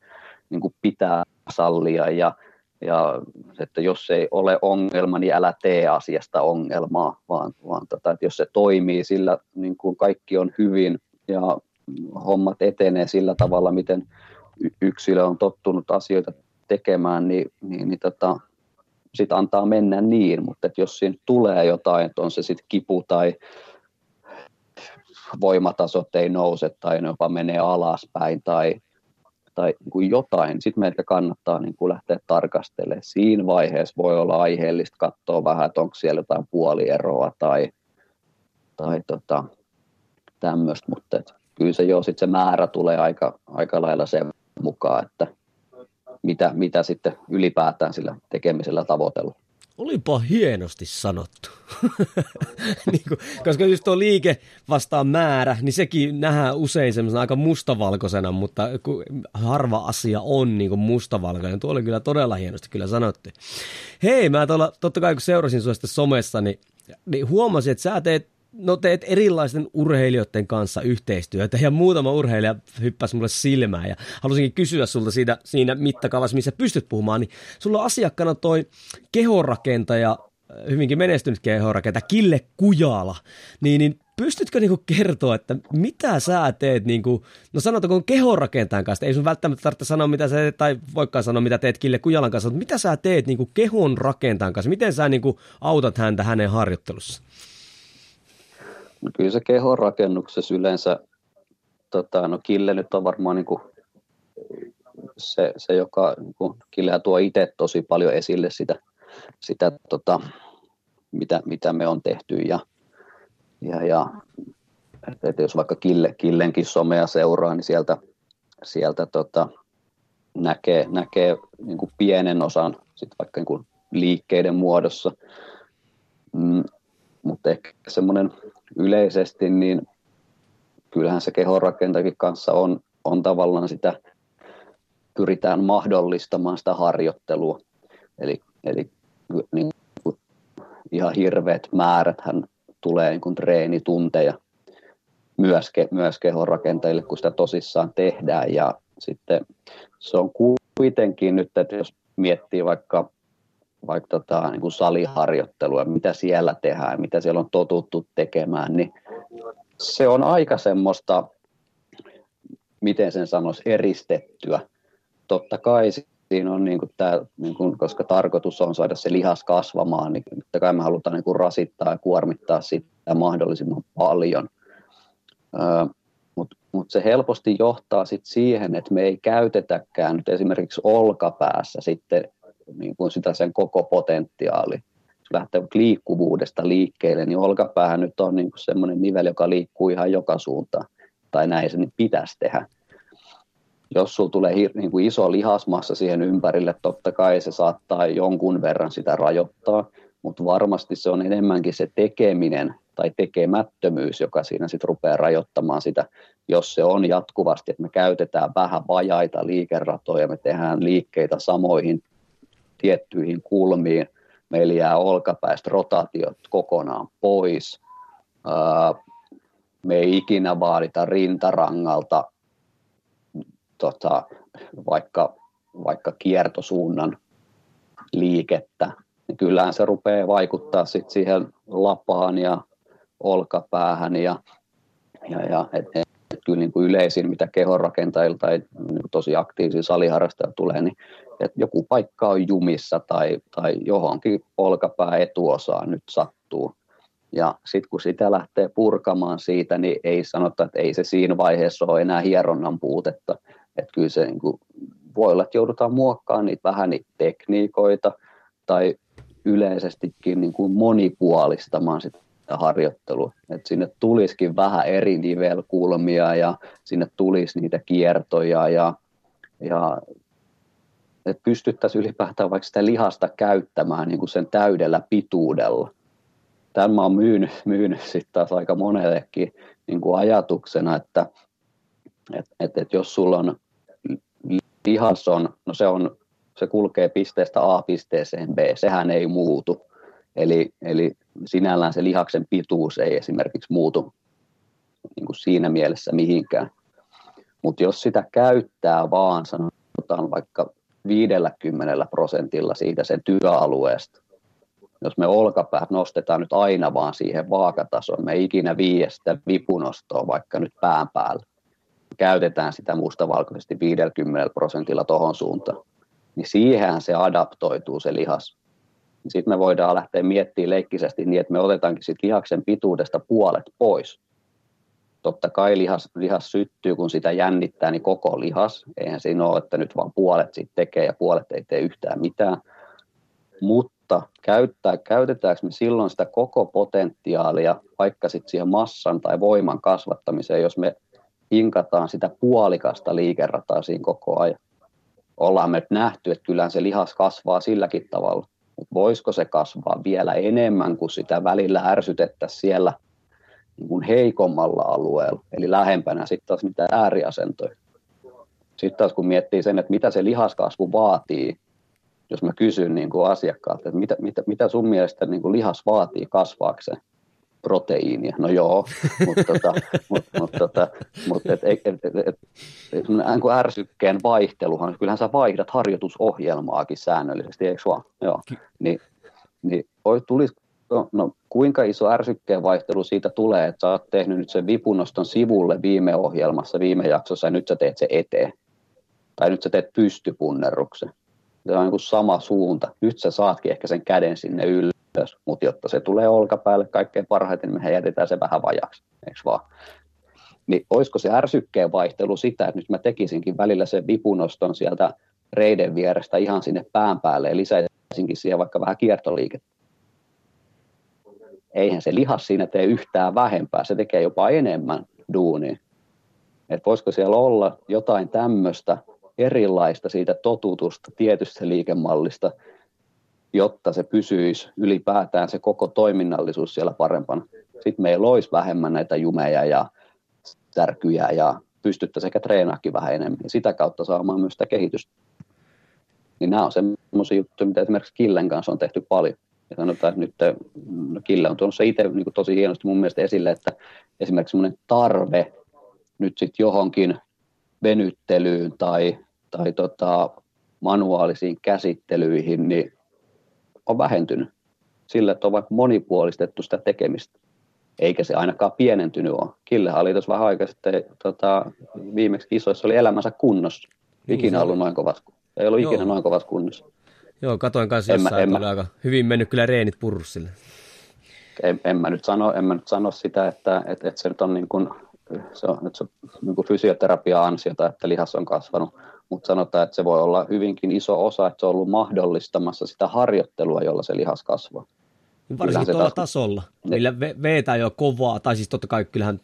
niin kuin pitää sallia ja, ja että jos ei ole ongelma, niin älä tee asiasta ongelmaa, vaan, vaan tota, että jos se toimii sillä, niin kuin kaikki on hyvin ja hommat etenee sillä tavalla, miten yksilö on tottunut asioita tekemään, niin, niin, niin tota, sitten antaa mennä niin, mutta että jos siinä tulee jotain, että on se sitten kipu tai voimatasot ei nouse tai ne jopa menee alaspäin tai, tai niin kuin jotain, sitten meitä kannattaa niin kuin lähteä tarkastelemaan. Siinä vaiheessa voi olla aiheellista katsoa vähän, että onko siellä jotain puolieroa tai, tai tota, tämmöistä, mutta et kyllä se jo sitten se määrä tulee aika, aika lailla sen mukaan, että mitä, mitä sitten ylipäätään sillä tekemisellä tavoitella. Olipa hienosti sanottu. <laughs> niin kuin, koska just tuo liike vastaan määrä, niin sekin nähdään usein semmoisena aika mustavalkoisena, mutta harva asia on niin kuin mustavalkoinen. Tuo oli kyllä todella hienosti kyllä sanottu. Hei, mä tuolla, totta kai kun seurasin sinua somessa, niin, niin huomasin, että sä teet no teet erilaisten urheilijoiden kanssa yhteistyötä ja muutama urheilija hyppäsi mulle silmään ja halusinkin kysyä sulta siitä, siinä mittakaavassa, missä pystyt puhumaan, niin sulla on asiakkaana toi kehonrakentaja, hyvinkin menestynyt kehonrakentaja Kille Kujala, niin, niin pystytkö niinku kertoa, että mitä sä teet, niinku, no sanotaanko kehonrakentajan kanssa, ei sun välttämättä tarvitse sanoa, mitä sä teet, tai voikaan sanoa, mitä teet Kille Kujalan kanssa, mutta mitä sä teet niinku kehon rakentajan kanssa, miten sä niinku autat häntä hänen harjoittelussa? No kyllä se kehon rakennuksessa yleensä, tota, no Kille nyt on varmaan niin kuin se, se, joka niin Killehän tuo itse tosi paljon esille sitä, sitä tota, mitä, mitä me on tehty ja, ja, ja että, että jos vaikka Kille, Killenkin somea seuraa, niin sieltä, sieltä tota, näkee, näkee niin kuin pienen osan sit vaikka niin kuin liikkeiden muodossa, mm, mutta ehkä semmoinen yleisesti, niin kyllähän se kehonrakentajakin kanssa on, on tavallaan sitä, pyritään mahdollistamaan sitä harjoittelua. Eli, eli niin kuin ihan hirveät määrät hän tulee niin kuin treenitunteja myös, ke, myös kehonrakentajille, kun sitä tosissaan tehdään. Ja sitten se on kuitenkin nyt, että jos miettii vaikka vaikka tota, niin kuin saliharjoittelua, mitä siellä tehdään, mitä siellä on totuttu tekemään, niin se on aika semmoista, miten sen sanoisi, eristettyä. Totta kai siinä on, niin kuin tämä, niin kuin, koska tarkoitus on saada se lihas kasvamaan, niin totta kai me halutaan niin kuin rasittaa ja kuormittaa sitä mahdollisimman paljon. Mutta mut se helposti johtaa sit siihen, että me ei käytetäkään nyt esimerkiksi olkapäässä sitten niin kuin sitä sen koko potentiaali. Jos lähtee liikkuvuudesta liikkeelle, niin olkapäähän nyt on niin kuin semmoinen nivel, joka liikkuu ihan joka suuntaan. Tai näin se niin pitäisi tehdä. Jos sulla tulee niin kuin iso lihasmassa siihen ympärille, totta kai se saattaa jonkun verran sitä rajoittaa, mutta varmasti se on enemmänkin se tekeminen, tai tekemättömyys, joka siinä sitten rupeaa rajoittamaan sitä, jos se on jatkuvasti, että me käytetään vähän vajaita liikeratoja, me tehdään liikkeitä samoihin tiettyihin kulmiin, meillä jää olkapäistä rotaatiot kokonaan pois, me ei ikinä vaadita rintarangalta tota, vaikka, vaikka kiertosuunnan liikettä, niin kyllähän se rupeaa vaikuttaa sit siihen lapaan ja olkapäähän ja, ja, ja et, kyllä niin kuin yleisin, mitä kehonrakentajilta tai niin tosi aktiivisia saliharrastajia tulee, niin että joku paikka on jumissa tai, tai johonkin olkapää etuosaan nyt sattuu. Ja sitten kun sitä lähtee purkamaan siitä, niin ei sanota, että ei se siinä vaiheessa ole enää hieronnan puutetta. Että kyllä se niin kuin, voi olla, että joudutaan muokkaamaan niitä vähän niitä tekniikoita tai yleisestikin niin kuin monipuolistamaan sitä harjoittelua. Että sinne tulisikin vähän eri nivelkulmia ja sinne tulisi niitä kiertoja ja, ja että pystyttäisiin ylipäätään vaikka sitä lihasta käyttämään niin kuin sen täydellä pituudella. Tämän mä oon myynyt, myynyt sitten taas aika monellekin niin kuin ajatuksena, että et, et, et jos sulla on lihas on, no se, on, se kulkee pisteestä A pisteeseen B, sehän ei muutu. Eli, eli sinällään se lihaksen pituus ei esimerkiksi muutu niin kuin siinä mielessä mihinkään. Mutta jos sitä käyttää vaan, sanotaan vaikka 50 prosentilla siitä sen työalueesta, jos me olkapäät nostetaan nyt aina vaan siihen vaakatasoon, me ei ikinä viiestä vipunostoa vaikka nyt pään päällä, käytetään sitä mustavalkoisesti 50 prosentilla tohon suuntaan, niin siihen se adaptoituu se lihas. Sitten me voidaan lähteä miettimään leikkisesti niin, että me otetaankin sit lihaksen pituudesta puolet pois. Totta kai lihas, lihas syttyy, kun sitä jännittää, niin koko lihas. Eihän siinä ole, että nyt vaan puolet siitä tekee ja puolet ei tee yhtään mitään. Mutta käyttää, käytetäänkö me silloin sitä koko potentiaalia vaikka sitten siihen massan tai voiman kasvattamiseen, jos me hinkataan sitä puolikasta liikerataa siinä koko ajan. Ollaan me nyt nähty, että kyllä se lihas kasvaa silläkin tavalla. Mutta voisiko se kasvaa vielä enemmän, kuin sitä välillä ärsytettäisiin siellä niin kuin heikommalla alueella, eli lähempänä sitten taas niitä ääriasentoja. Sitten taas kun miettii sen, että mitä se lihaskasvu vaatii, jos mä kysyn niin kuin asiakkaalta, että mitä, mitä, mitä sun mielestä niin kuin lihas vaatii kasvaakseen, proteiinia. No joo, mutta tota, mut, mut, tota, mut et, et, et, et, et, et, ärsykkeen vaihteluhan, kyllähän sä vaihdat harjoitusohjelmaakin säännöllisesti, eikö vaan? Joo. Ni, niin tulis, no, no, kuinka iso ärsykkeen vaihtelu siitä tulee, että sä oot tehnyt nyt sen vipunoston sivulle viime ohjelmassa, viime jaksossa, ja nyt sä teet se eteen. Tai nyt sä teet pystypunnerruksen. Se on niin kuin sama suunta. Nyt sä saatkin ehkä sen käden sinne yllä ylös, mutta jotta se tulee olkapäälle kaikkein parhaiten, niin me jätetään se vähän vajaksi, eikö vaan? Niin olisiko se ärsykkeen vaihtelu sitä, että nyt mä tekisinkin välillä sen vipunoston sieltä reiden vierestä ihan sinne pään päälle ja lisäisinkin siihen vaikka vähän kiertoliikettä. Eihän se lihas siinä tee yhtään vähempää, se tekee jopa enemmän duunia. Et voisiko siellä olla jotain tämmöistä erilaista siitä totutusta tietystä liikemallista, jotta se pysyisi ylipäätään se koko toiminnallisuus siellä parempana. Sitten meillä olisi vähemmän näitä jumeja ja särkyjä ja pystyttäisiin sekä treenaakin vähän enemmän ja sitä kautta saamaan myös sitä kehitystä. Niin nämä on semmoisia juttuja, mitä esimerkiksi Killen kanssa on tehty paljon. Ja sanotaan, että nyt no Kille on tuonut se itse niin tosi hienosti mun mielestä esille, että esimerkiksi semmoinen tarve nyt sitten johonkin venyttelyyn tai, tai tota, manuaalisiin käsittelyihin, niin on vähentynyt sillä, että on vaikka monipuolistettu sitä tekemistä. Eikä se ainakaan pienentynyt ole. Killehän oli tuossa vähän aikaa sitten, tota, viimeksi kisoissa oli elämänsä kunnossa. Niin ikinä ollut noin kovassa, ei ollut Joo. ikinä noin kovassa kunnossa. Joo, katoin kanssa en jossain, mä, en mä, aika hyvin mennyt kyllä reenit purssille. En, en, mä nyt sano, en mä nyt sano sitä, että, että, että se nyt on niin kuin, se on, että se on niin kuin fysioterapia-ansiota, että lihas on kasvanut mutta sanotaan, että se voi olla hyvinkin iso osa, että se on ollut mahdollistamassa sitä harjoittelua, jolla se lihas kasvaa. Varsinkin tuolla taas... tasolla, millä veetää jo kovaa, tai siis totta kai kyllähän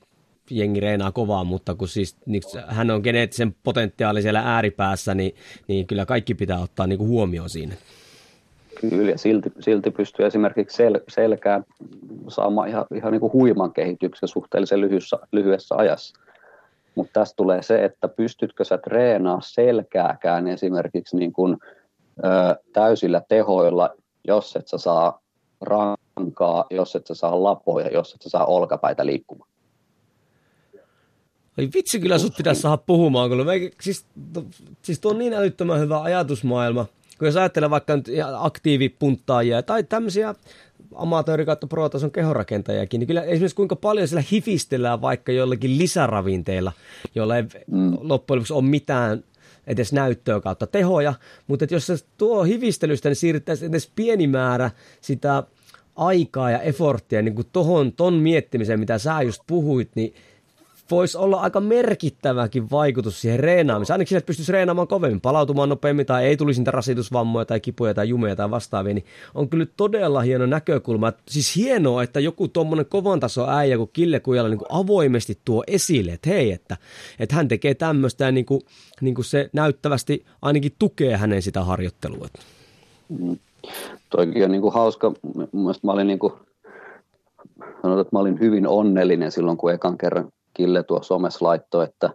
jengi reenaa kovaa, mutta kun siis niin, hän on geneettisen potentiaali siellä ääripäässä, niin, niin kyllä kaikki pitää ottaa niin kuin huomioon siinä. Kyllä, ja silti, silti pystyy esimerkiksi sel, selkään saamaan ihan, ihan niin kuin huiman kehityksen suhteellisen lyhyessä, lyhyessä ajassa. Mutta tässä tulee se, että pystytkö sä treenaa selkääkään esimerkiksi niin kuin, ö, täysillä tehoilla, jos et sä saa rankaa, jos et sä saa lapoja, jos et sä saa olkapäitä liikkumaan. Ai vitsi, kyllä sut pitäisi saada puhumaan, kun me, siis, to, siis tuo on niin älyttömän hyvä ajatusmaailma, kun jos ajattelee vaikka nyt aktiivipunttaajia tai tämmöisiä amatööri kautta pro-tason kehorakentajakin, niin kyllä esimerkiksi kuinka paljon siellä hifistellään vaikka jollakin lisäravinteilla, joilla ei mm. loppujen lopuksi ole mitään edes näyttöä kautta tehoja, mutta että jos se tuo hivistelystä, niin siirrettäisiin edes pieni määrä sitä aikaa ja efforttia niin kuin tohon, ton miettimiseen, mitä sä just puhuit, niin voisi olla aika merkittäväkin vaikutus siihen reenaamiseen. Ainakin että pystyisi reenaamaan kovemmin, palautumaan nopeammin tai ei tulisi niitä rasitusvammoja tai kipuja tai jumeja tai vastaavia, niin on kyllä todella hieno näkökulma. Siis hienoa, että joku tuommoinen kovan taso äijä kuin Kille Kujala niin kuin avoimesti tuo esille, että hei, että, että hän tekee tämmöistä ja niin kuin, niin kuin se näyttävästi ainakin tukee hänen sitä harjoittelua. Mm. Toikin on niin kuin hauska. Mielestäni mä olin niin kuin, sanotaan, että mä olin hyvin onnellinen silloin, kun ekan kerran Kille tuo somessa laittoi, että,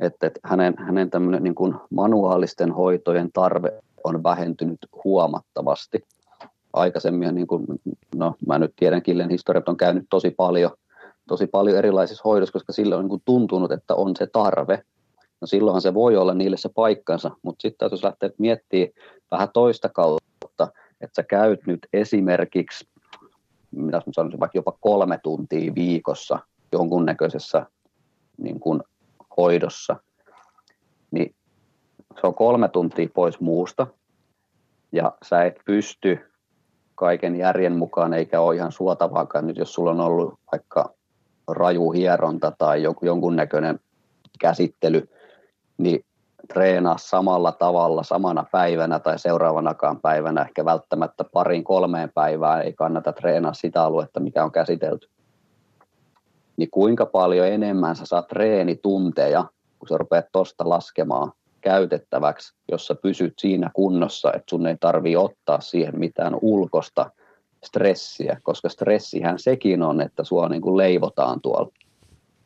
että, että hänen, hänen tämmöinen niin kuin manuaalisten hoitojen tarve on vähentynyt huomattavasti. Aikaisemmin, niin kuin, no mä nyt tiedän, Killen historiat on käynyt tosi paljon, tosi paljon erilaisissa hoidoissa, koska sillä on niin kuin tuntunut, että on se tarve. No silloinhan se voi olla niille se paikkansa, mutta sitten jos lähtee miettimään vähän toista kautta, että sä käyt nyt esimerkiksi, mitä mä sanoisin, vaikka jopa kolme tuntia viikossa jonkunnäköisessä niin kuin hoidossa, niin se on kolme tuntia pois muusta, ja sä et pysty kaiken järjen mukaan, eikä ole ihan suotavaakaan. Nyt, jos sulla on ollut vaikka raju hieronta tai jonkunnäköinen käsittely, niin treenaa samalla tavalla samana päivänä tai seuraavanakaan päivänä, ehkä välttämättä parin kolmeen päivään. Ei kannata treenaa sitä aluetta, mikä on käsitelty niin kuinka paljon enemmän sä saat treenitunteja, kun sä rupeat tuosta laskemaan käytettäväksi, jos sä pysyt siinä kunnossa, että sun ei tarvii ottaa siihen mitään ulkosta stressiä, koska stressihän sekin on, että sua niin kuin leivotaan tuolla.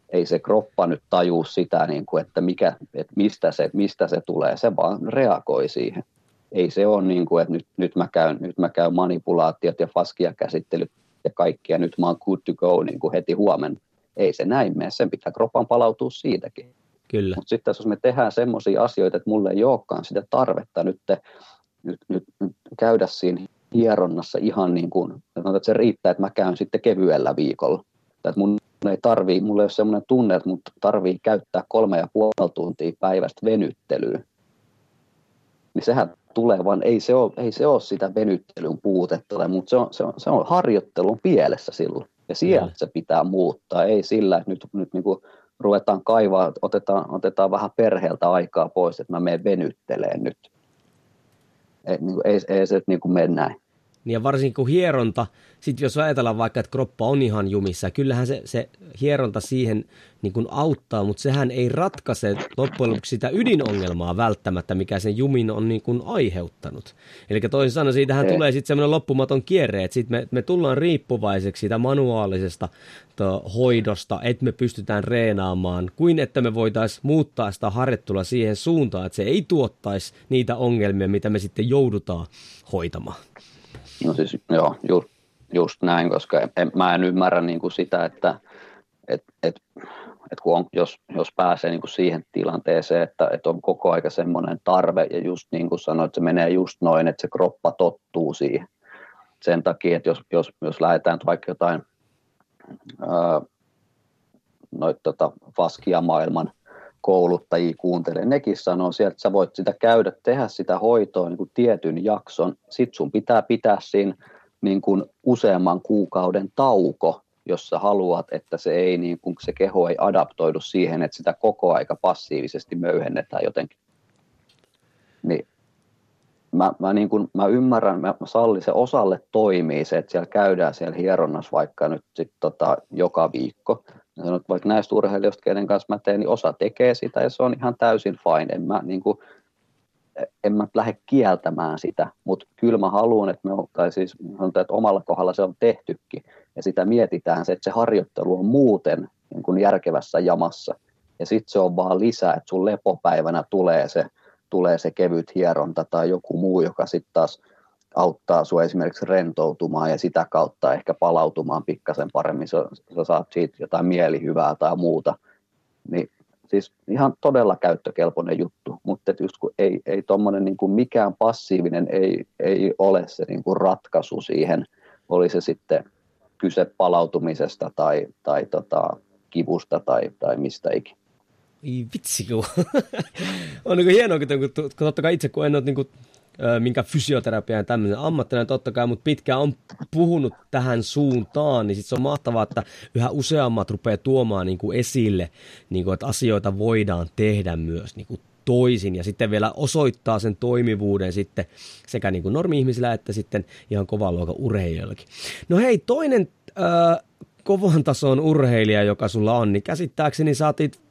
Ei se kroppa nyt tajuu sitä, niin kuin, että, mikä, että mistä, se, mistä se tulee, se vaan reagoi siihen. Ei se ole niin kuin, että nyt, nyt, mä käyn, nyt mä käyn manipulaatiot ja faskia käsittelyt ja kaikkia, nyt mä oon good to go niin kuin heti huomenna ei se näin mene, sen pitää kroppan palautua siitäkin. Kyllä. Mutta sitten jos me tehdään semmoisia asioita, että mulle ei olekaan sitä tarvetta nyt, nyt, nyt, nyt käydä siinä hieronnassa ihan niin kuin, että se riittää, että mä käyn sitten kevyellä viikolla. Tai että mun ei tarvii, mulla ei ole semmoinen tunne, että mun tarvii käyttää kolme ja puoli tuntia päivästä venyttelyyn. Niin sehän tulee, vaan ei se ole, ei se ole sitä venyttelyn puutetta, mutta se on, se on, se on harjoittelun pielessä silloin. Ja sieltä se pitää muuttaa, ei sillä, että nyt, nyt niin kuin ruvetaan kaivaa, otetaan, otetaan vähän perheeltä aikaa pois, että mä menen venytteleen nyt. Ei, niin kuin, ei, ei se niin kuin mene näin. Niin ja varsinkin kun hieronta, sitten jos ajatellaan vaikka, että kroppa on ihan jumissa, kyllähän se, se hieronta siihen niin kuin auttaa, mutta sehän ei ratkaise loppujen lopuksi sitä ydinongelmaa välttämättä, mikä sen jumin on niin kuin aiheuttanut. Eli toisin sanoen siitähän ei. tulee sitten semmoinen loppumaton kierre, että sitten me, me tullaan riippuvaiseksi siitä manuaalisesta to, hoidosta, että me pystytään reenaamaan, kuin että me voitaisiin muuttaa sitä harjoittelua siihen suuntaan, että se ei tuottaisi niitä ongelmia, mitä me sitten joudutaan hoitamaan. No siis joo, just, just näin, koska en, mä en ymmärrä niin kuin sitä, että et, et, et kun on, jos, jos pääsee niin kuin siihen tilanteeseen, että, että on koko aika semmoinen tarve, ja just niin kuin sanoit, se menee just noin, että se kroppa tottuu siihen. Sen takia, että jos, jos, jos lähdetään vaikka jotain ää, noit, tota, Faskia maailman kouluttajia kuuntelee, nekin sanoo sieltä, että sä voit sitä käydä, tehdä sitä hoitoa niin kuin tietyn jakson, sit sun pitää pitää siinä niin kuin useamman kuukauden tauko, jos sä haluat, että se, ei, niin kuin, se keho ei adaptoidu siihen, että sitä koko aika passiivisesti möyhennetään jotenkin. Niin mä, mä, niin kuin, mä ymmärrän, mä, sallin se osalle toimii se, että siellä käydään siellä hieronnassa vaikka nyt sit tota, joka viikko, Sanon, että vaikka näistä urheilijoista, kenen kanssa mä teen, niin osa tekee sitä ja se on ihan täysin fine. En mä, niin kuin, en mä lähde kieltämään sitä, mutta kyllä mä haluan, että, me, tai siis, että omalla kohdalla se on tehtykin, ja sitä mietitään se, että se harjoittelu on muuten niin kuin järkevässä jamassa, ja sitten se on vaan lisää, että sun lepopäivänä tulee se, tulee se kevyt hieronta tai joku muu, joka sitten taas auttaa sinua esimerkiksi rentoutumaan ja sitä kautta ehkä palautumaan pikkasen paremmin, sä, sä saat siitä jotain mielihyvää tai muuta, niin siis ihan todella käyttökelpoinen juttu, mutta just kun ei, ei tuommoinen niin mikään passiivinen ei, ei ole se niin kuin ratkaisu siihen, oli se sitten kyse palautumisesta tai, tai tota, kivusta tai, tai mistä ikinä. Ei vitsi, kun <laughs> on niin hienoa, kun, kun totta kai itse kun en ole niin kuin minkä fysioterapian tämmöinen ammattilainen totta kai, mutta pitkään on puhunut tähän suuntaan, niin sit se on mahtavaa, että yhä useammat rupeaa tuomaan niin kuin esille, niin kuin, että asioita voidaan tehdä myös niin kuin toisin ja sitten vielä osoittaa sen toimivuuden sitten sekä niin kuin normi-ihmisillä että sitten ihan kovan luokan urheilijoillakin. No hei, toinen äh, kovan tason urheilija, joka sulla on, niin käsittääkseni saatit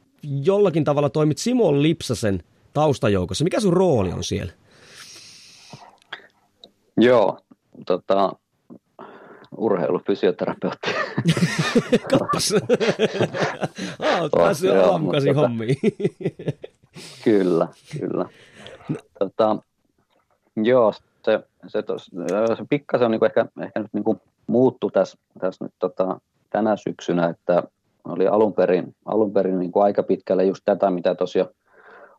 jollakin tavalla toimit Simon Lipsasen taustajoukossa. Mikä sun rooli on siellä? Joo, tota, urheilufysioterapeutti. <laughs> Kappas. <laughs> olet päässyt aamukaisin tota, hommiin. <laughs> kyllä, kyllä. Tota, joo, se, se, tos, se pikkasen on niinku ehkä, ehkä nyt niinku muuttu tässä, tässä nyt tota, tänä syksynä, että oli alun perin, alun perin niinku aika pitkälle just tätä, mitä tosiaan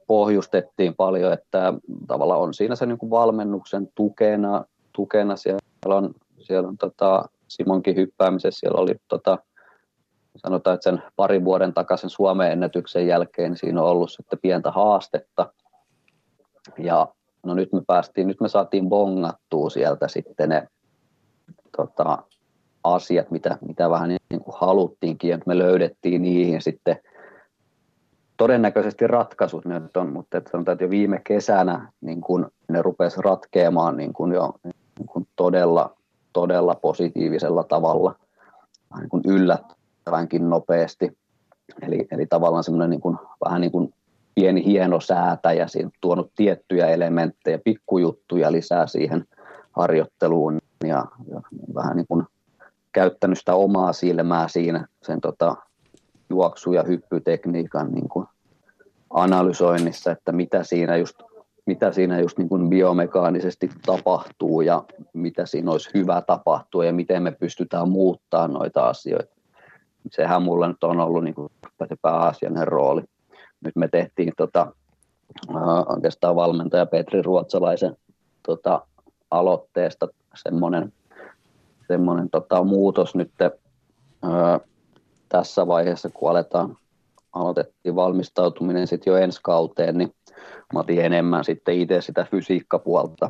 pohjustettiin paljon, että tavallaan on siinä se niin kuin valmennuksen tukena, tukena. Siellä on, siellä on tota, Simonkin hyppäämisessä, siellä oli tota, sanotaan, että sen parin vuoden takaisin Suomen ennätyksen jälkeen niin siinä on ollut sitten pientä haastetta. Ja no nyt me päästiin, nyt me saatiin bongattua sieltä sitten ne tota, asiat, mitä, mitä vähän niin kuin haluttiinkin, ja me löydettiin niihin sitten todennäköisesti ratkaisut nyt on, mutta että sanotaan, että jo viime kesänä niin kun ne rupesi ratkeamaan niin kun jo niin kun todella, todella positiivisella tavalla, niin kun yllättävänkin nopeasti. Eli, eli tavallaan semmoinen niin kun, vähän niin kuin pieni hieno säätäjä, siinä tuonut tiettyjä elementtejä, pikkujuttuja lisää siihen harjoitteluun ja, ja vähän niin kuin käyttänyt sitä omaa silmää siinä sen tota, juoksu- ja hyppytekniikan niin kuin analysoinnissa, että mitä siinä just, mitä siinä just niin kuin biomekaanisesti tapahtuu ja mitä siinä olisi hyvä tapahtua ja miten me pystytään muuttamaan noita asioita. Sehän mulla nyt on ollut niin kuin se pääasiallinen rooli. Nyt me tehtiin tota, oikeastaan valmentaja Petri Ruotsalaisen tota, aloitteesta semmoinen, semmoinen tota, muutos nyt ää, tässä vaiheessa, kun aletaan, aloitettiin valmistautuminen sitten jo ensi kauteen, niin mä otin enemmän sitten itse sitä fysiikkapuolta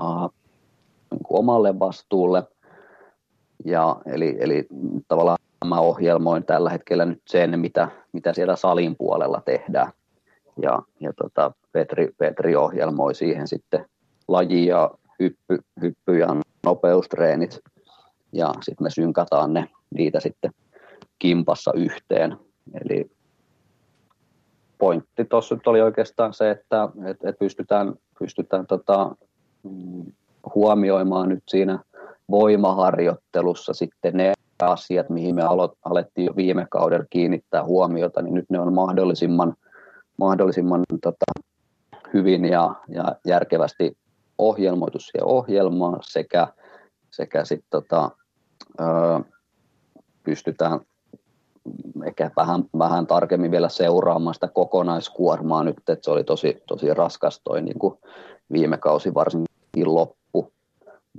uh, niin kuin omalle vastuulle. Ja, eli, eli tavallaan mä ohjelmoin tällä hetkellä nyt sen, mitä, mitä siellä salin puolella tehdään. Ja, ja tota, Petri, Petri ohjelmoi siihen sitten laji- ja hyppy, hyppy- nopeustreenit. Ja sitten me synkataan ne, niitä sitten kimpassa yhteen. Eli pointti tuossa oli oikeastaan se, että, että pystytään, pystytään tota, mm, huomioimaan nyt siinä voimaharjoittelussa sitten ne asiat, mihin me alettiin jo viime kaudella kiinnittää huomiota, niin nyt ne on mahdollisimman, mahdollisimman tota, hyvin ja, ja järkevästi ohjelmoitu siihen ohjelmaan sekä, sekä sit, tota, ö, pystytään ehkä vähän, vähän tarkemmin vielä seuraamaan sitä kokonaiskuormaa nyt, että se oli tosi, tosi raskas toi niin kuin viime kausi varsinkin loppu,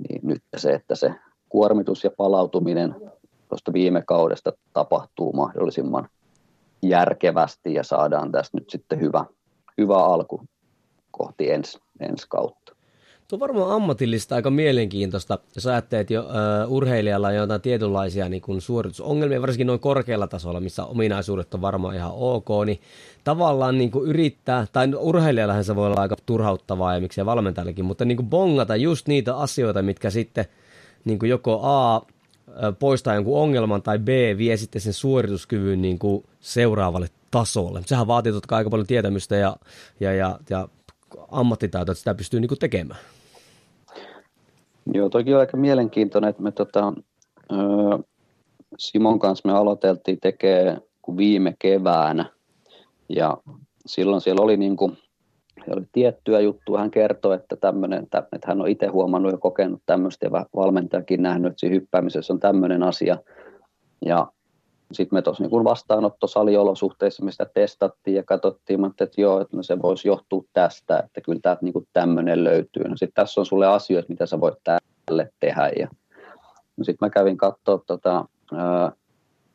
niin nyt se, että se kuormitus ja palautuminen tuosta viime kaudesta tapahtuu mahdollisimman järkevästi ja saadaan tästä nyt sitten hyvä, hyvä alku kohti ensi, ensi kautta. Tuo on varmaan ammatillista aika mielenkiintoista, jos ajattelet jo uh, urheilijalla jotain tietynlaisia niin kuin suoritusongelmia, varsinkin noin korkealla tasolla, missä ominaisuudet on varmaan ihan ok, niin tavallaan niin kuin yrittää, tai urheilijallahan se voi olla aika turhauttavaa ja miksei valmentajallakin, mutta niin kuin bongata just niitä asioita, mitkä sitten niin kuin joko A poistaa jonkun ongelman tai B vie sitten sen suorituskyvyn niin kuin seuraavalle tasolle. Sehän vaatii totta kai aika paljon tietämystä ja, ja, ja, ja ammattitaito, että sitä pystyy niin kuin tekemään. Joo, toki on aika mielenkiintoinen, että me tota, Simon kanssa me aloiteltiin tekemään viime keväänä ja silloin siellä oli niin kuin, oli tiettyä juttua. Hän kertoi, että, tämmönen, että hän on itse huomannut ja kokenut tämmöistä ja valmentajakin nähnyt, että siinä hyppäämisessä on tämmöinen asia. Ja sitten me tuossa niin vastaanottosaliolosuhteissa me sitä testattiin ja katsottiin, että joo, että no se voisi johtua tästä, että kyllä täältä niin tämmöinen löytyy. No sitten tässä on sulle asioita, mitä sä voit tälle tehdä. Ja no sitten mä kävin katsoa tota,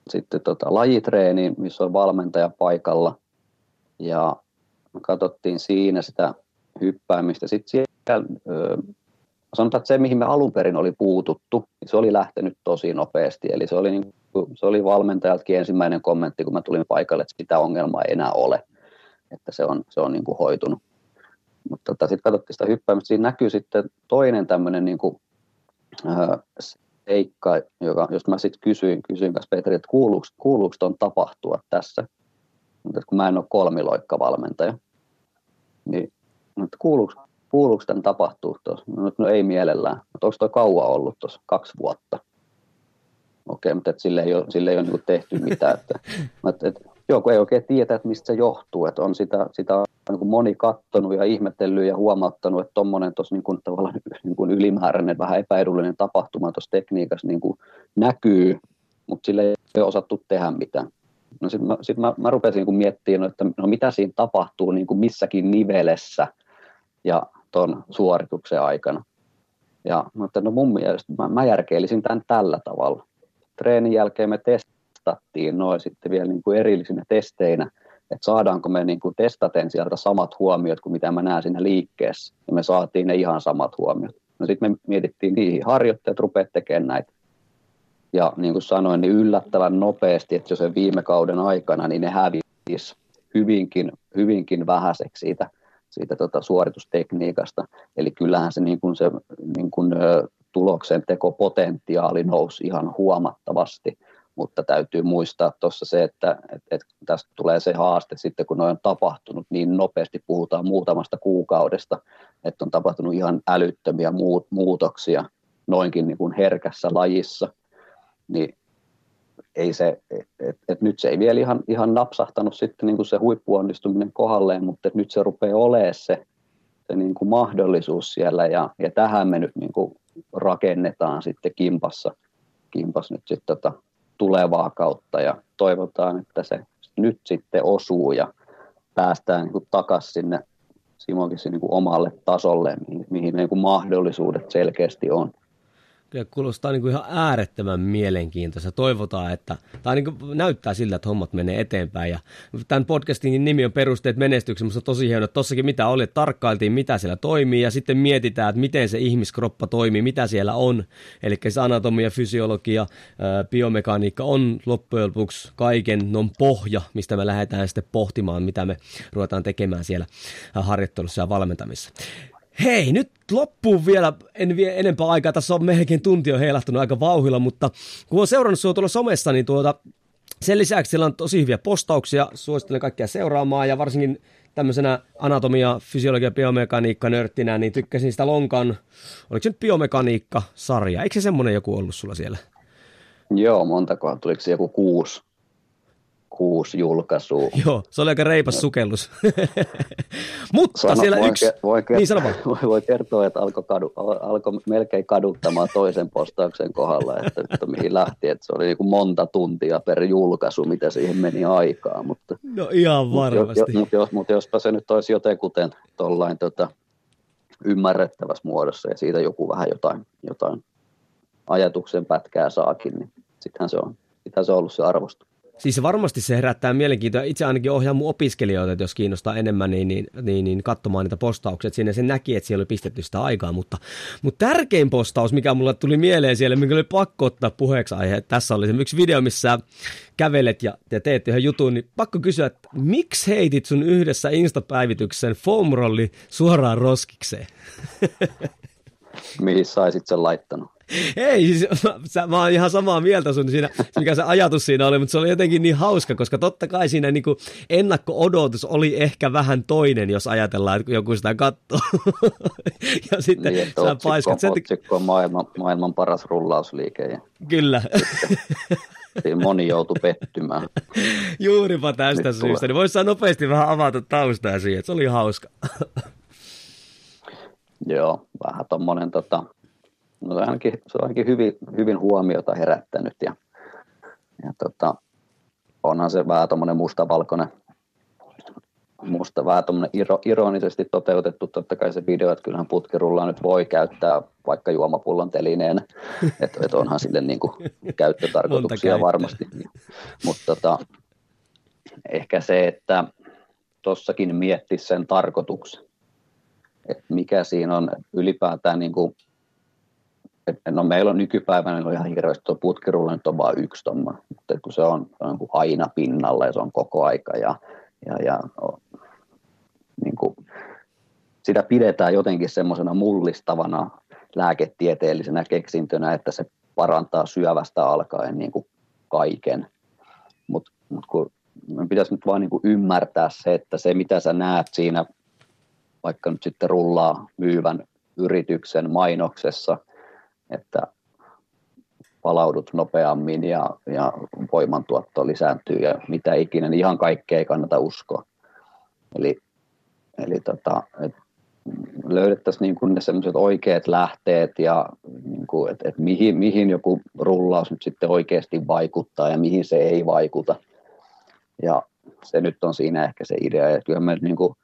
sitten tota lajitreeni, missä on valmentaja paikalla. Ja me katsottiin siinä sitä hyppäämistä. Sitten siellä, ää, sanotaan, että se, mihin me alun perin oli puututtu, niin se oli lähtenyt tosi nopeasti. Eli se oli niin se oli valmentajaltakin ensimmäinen kommentti, kun mä tulin paikalle, että sitä ongelmaa ei enää ole, että se on, se on niin kuin hoitunut. Mutta tota, sitten katsottiin sitä hyppäämistä, siinä näkyy sitten toinen tämmöinen niin kuin, äh, seikka, joka, josta mä sitten kysyin, kysyin kanssa Petri, että kuuluuko, kuuluuko ton tapahtua tässä, mutta kun mä en ole kolmiloikkavalmentaja, niin mutta kuuluuko, kuuluuko tämän tapahtua tuossa? No, no ei mielellään. Mutta onko toi kauan ollut tuossa? Kaksi vuotta okei, mutta sille ei ole, sille ei ole niin tehty mitään. Että, <laughs> että, että, joo, kun ei oikein tiedä, että mistä se johtuu, että on sitä, sitä on niin moni kattonut ja ihmetellyt ja huomauttanut, että tuommoinen tuossa niin kuin, tavallaan <laughs> niin kuin ylimääräinen, vähän epäedullinen tapahtuma tuossa tekniikassa niin kuin näkyy, mutta sille ei ole osattu tehdä mitään. No sitten mä, sit mä, mä rupesin niin miettimään, että no mitä siinä tapahtuu niin kuin missäkin nivelessä ja tuon suorituksen aikana. Ja mutta no mun mielestä mä, mä järkeilisin tämän tällä tavalla treenin jälkeen me testattiin noin sitten vielä niin kuin erillisinä testeinä, että saadaanko me niin kuin testaten sieltä samat huomiot kuin mitä mä näen siinä liikkeessä. Ja me saatiin ne ihan samat huomiot. No sitten me mietittiin niihin harjoitteet, rupeat tekemään näitä. Ja niin kuin sanoin, niin yllättävän nopeasti, että jo sen viime kauden aikana, niin ne hävisi hyvinkin, hyvinkin vähäiseksi siitä, siitä tota suoritustekniikasta. Eli kyllähän se, niin kuin se niin kuin, tuloksen tekopotentiaali nousi ihan huomattavasti, mutta täytyy muistaa tuossa se, että, että, että tästä tulee se haaste sitten, kun noin on tapahtunut niin nopeasti, puhutaan muutamasta kuukaudesta, että on tapahtunut ihan älyttömiä muut, muutoksia noinkin niin kuin herkässä lajissa, niin ei se, et, et, nyt se ei vielä ihan, ihan napsahtanut sitten niin kuin se huippuonnistuminen kohdalleen, mutta et nyt se rupeaa olemaan se, se niin kuin mahdollisuus siellä ja, ja tähän me nyt niin kuin rakennetaan sitten kimpassa, kimpas nyt sitten tota tulevaa kautta ja toivotaan, että se nyt sitten osuu ja päästään niin takaisin sinne Simonkin niin omalle tasolle, mihin, mihin niin kuin mahdollisuudet selkeästi on kyllä kuulostaa niin kuin ihan äärettömän mielenkiintoista. Toivotaan, että, tai niin kuin näyttää siltä, että hommat menee eteenpäin. Ja tämän podcastin nimi on Perusteet menestyksen, mutta tosi hienoa, että tossakin mitä oli, että tarkkailtiin, mitä siellä toimii, ja sitten mietitään, että miten se ihmiskroppa toimii, mitä siellä on. Eli se anatomia, fysiologia, biomekaniikka on loppujen lopuksi kaiken non pohja, mistä me lähdetään sitten pohtimaan, mitä me ruvetaan tekemään siellä harjoittelussa ja valmentamissa. Hei, nyt loppuu vielä, en vie enempää aikaa, tässä on melkein tunti on heilahtunut aika vauhilla, mutta kun on seurannut sinua tuolla somessa, niin tuota, sen lisäksi siellä on tosi hyviä postauksia, suosittelen kaikkia seuraamaan ja varsinkin tämmöisenä anatomia, fysiologia, biomekaniikka nörttinä, niin tykkäsin sitä Lonkan, oliko se nyt biomekaniikka-sarja, eikö se semmoinen joku ollut sulla siellä? Joo, montako, tuliko se joku kuusi? Kuusi julkaisua. <laughs> Joo, se oli aika reipas sukellus. <laughs> Mutta Sano, siellä yksi... Ke- voin, ke- niin, <laughs> voi kertoa, että alkoi, kadu, alkoi melkein kaduttamaan toisen postauksen kohdalla, että, että mihin lähti. Että se oli niin kuin monta tuntia per julkaisu, mitä siihen meni aikaa. Mutta, no ihan varmasti. Mutta mut jos, mut jospa se nyt olisi jotenkuten tuollain tota, ymmärrettävässä muodossa ja siitä joku vähän jotain, jotain ajatuksen pätkää saakin, niin sittenhän se on, sittenhän se on ollut se arvostus. Siis varmasti se herättää mielenkiintoa. Itse ainakin ohjaan mun opiskelijoita, että jos kiinnostaa enemmän, niin, niin, niin, niin katsomaan niitä postauksia. Siinä se näki, että siellä oli pistetty sitä aikaa. Mutta, mutta tärkein postaus, mikä mulle tuli mieleen siellä, mikä oli pakko ottaa puheeksi aihe. Tässä oli se yksi video, missä kävelet ja, ja teet yhden jutun, niin pakko kysyä, että miksi heitit sun yhdessä Insta-päivityksen foamrolli suoraan roskikseen? <laughs> Mihin saisit sen laittanut? Ei, siis mä, sä, mä oon ihan samaa mieltä sun siinä, mikä se ajatus siinä oli, mutta se oli jotenkin niin hauska, koska totta kai siinä niin kuin ennakko-odotus oli ehkä vähän toinen, jos ajatellaan, että joku sitä katsoo. <laughs> ja sitten niin, sä otsikko, paiskat. Sen... Otsikko on maailman, maailman paras rullausliike. Ja Kyllä. Siinä moni joutui pettymään. Juuripa tästä Nyt syystä. Niin voisi nopeasti vähän avata taustaa siihen, että se oli hauska. Joo, vähän tuommoinen tota, no ainakin, se on ainakin hyvin, hyvin huomiota herättänyt ja, ja tota, onhan se vähän tuommoinen mustavalkoinen, musta vähän iro, ironisesti toteutettu totta kai se video, että kyllähän putkirulla nyt voi käyttää vaikka juomapullon telineen, <laughs> että et onhan sille niin kuin käyttötarkoituksia varmasti. Mutta tota, ehkä se, että tuossakin miettisi sen tarkoituksen, että mikä siinä on ylipäätään niin kuin no meillä on nykypäivänä niin on ihan hirveästi tuo putkirulla nyt on vain yksi tomma, mutta kun se on, se on niin aina pinnalla ja se on koko aika ja, ja, ja niin kuin, sitä pidetään jotenkin semmoisena mullistavana lääketieteellisenä keksintönä, että se parantaa syövästä alkaen niin kuin kaiken. Mutta mut kun pitäisi nyt vaan niin kuin ymmärtää se, että se mitä sä näet siinä vaikka nyt sitten rullaa myyvän yrityksen mainoksessa – että palaudut nopeammin ja, ja voimantuotto lisääntyy ja mitä ikinä, niin ihan kaikkea ei kannata uskoa. Eli, eli tota, et löydettäisiin niin ne sellaiset oikeat lähteet ja niin kuin, et, et mihin, mihin joku rullaus nyt sitten oikeasti vaikuttaa ja mihin se ei vaikuta. Ja se nyt on siinä ehkä se idea. Ja kyllä me niin kuin,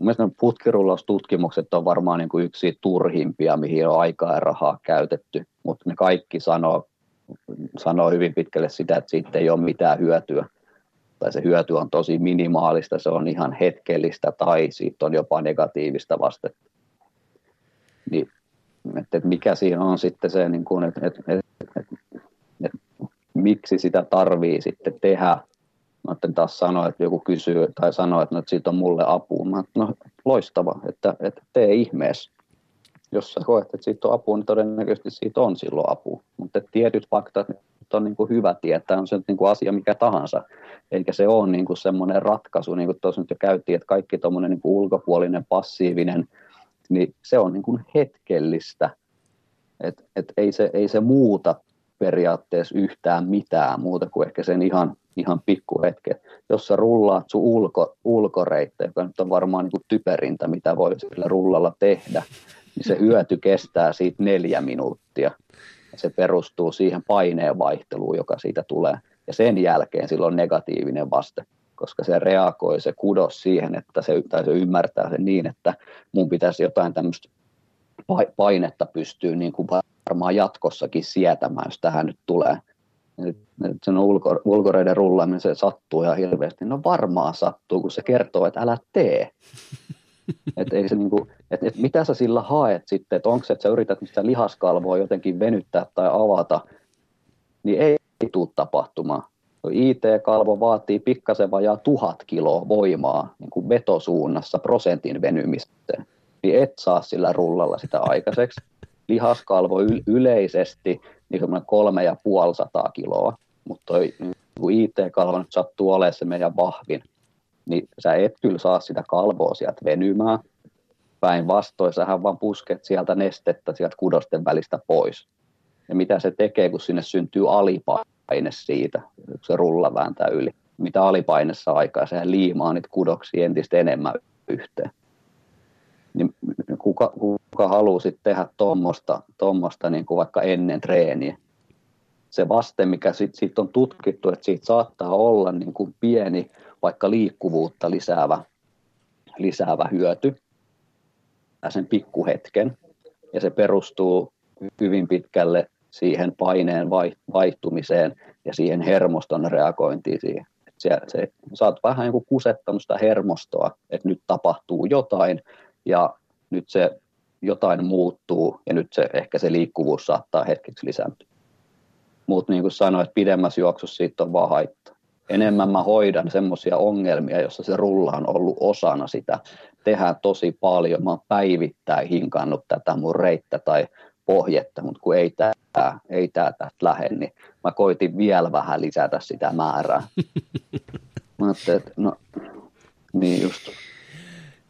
Mielestäni putkirullaustutkimukset on varmaan niin kuin yksi turhimpia, mihin on aikaa ja rahaa käytetty, mutta ne kaikki sanoo, sanoo hyvin pitkälle sitä, että siitä ei ole mitään hyötyä. Tai se hyöty on tosi minimaalista, se on ihan hetkellistä tai siitä on jopa negatiivista vastetta. Niin, että, mikä siinä on sitten se, niin kuin, että, että, että, että, että miksi sitä tarvii sitten tehdä Mä taas sanoa, että joku kysyy tai sanoo, että, no, että siitä on mulle apua. Mä no loistava, että, että tee ihmeessä. Jos sä koet, että siitä on apua, niin todennäköisesti siitä on silloin apu. Mutta tietyt faktat on niin kuin hyvä tietää, on se niin kuin asia mikä tahansa. Eikä se ole niin kuin semmoinen ratkaisu, niin kuin tuossa nyt jo käytiin, että kaikki tuommoinen niin kuin ulkopuolinen, passiivinen, niin se on niin kuin hetkellistä. Et, et ei, se, ei se muuta periaatteessa yhtään mitään muuta kuin ehkä sen ihan ihan pikkuhetken. Jos sä rullaat sun ulko, ulkoreittä, joka nyt on varmaan niin kuin typerintä, mitä voi sillä rullalla tehdä, niin se hyöty kestää siitä neljä minuuttia. Se perustuu siihen paineenvaihteluun, joka siitä tulee. Ja sen jälkeen sillä on negatiivinen vaste, koska se reagoi, se kudos siihen, että se, tai se ymmärtää sen niin, että mun pitäisi jotain tämmöistä painetta pystyä niin kuin varmaan jatkossakin sietämään, jos tähän nyt tulee – sen ulko, ulkoreiden rullaaminen se sattuu ihan hirveästi. No varmaan sattuu, kun se kertoo, että älä tee. <laughs> et ei se niinku, et, et mitä sä sillä haet sitten, että onko se, että sä yrität sitä lihaskalvoa jotenkin venyttää tai avata, niin ei, ei tule tapahtumaan. IT-kalvo vaatii pikkasen vajaa tuhat kiloa voimaa niin kuin vetosuunnassa prosentin venymiseen, niin et saa sillä rullalla sitä aikaiseksi. Lihaskalvo yleisesti niin kolme ja puoli sataa kiloa, mutta toi IT-kalvo nyt sattuu olemaan se meidän vahvin, niin sä et kyllä saa sitä kalvoa sieltä venymään. Päinvastoin sähän vaan pusket sieltä nestettä sieltä kudosten välistä pois. Ja mitä se tekee, kun sinne syntyy alipaine siitä, kun se rulla vääntää yli. Mitä alipainessa aikaa, sehän liimaa niitä kudoksia entistä enemmän yhteen. Niin kuka, kuka haluaa sitten tehdä tuommoista tommosta niin kuin vaikka ennen treeniä. Se vaste, mikä sitten sit on tutkittu, että siitä saattaa olla niin kuin pieni, vaikka liikkuvuutta lisäävä, lisäävä hyöty sen pikkuhetken. Ja se perustuu hyvin pitkälle siihen paineen vaihtumiseen ja siihen hermoston reagointiin siihen. Se, se, saat vähän niin kusettanut sitä hermostoa, että nyt tapahtuu jotain, ja nyt se jotain muuttuu ja nyt se, ehkä se liikkuvuus saattaa hetkeksi lisääntyä. Mutta niin kuin sanoin, että pidemmässä juoksussa siitä on vaan haittaa. Enemmän mä hoidan semmoisia ongelmia, jossa se rulla on ollut osana sitä. Tehdään tosi paljon. Mä oon päivittäin hinkannut tätä mun reittä tai pohjetta, mutta kun ei tämä ei tää tästä lähde, niin mä koitin vielä vähän lisätä sitä määrää. <laughs> mä ajattelin, että no, niin just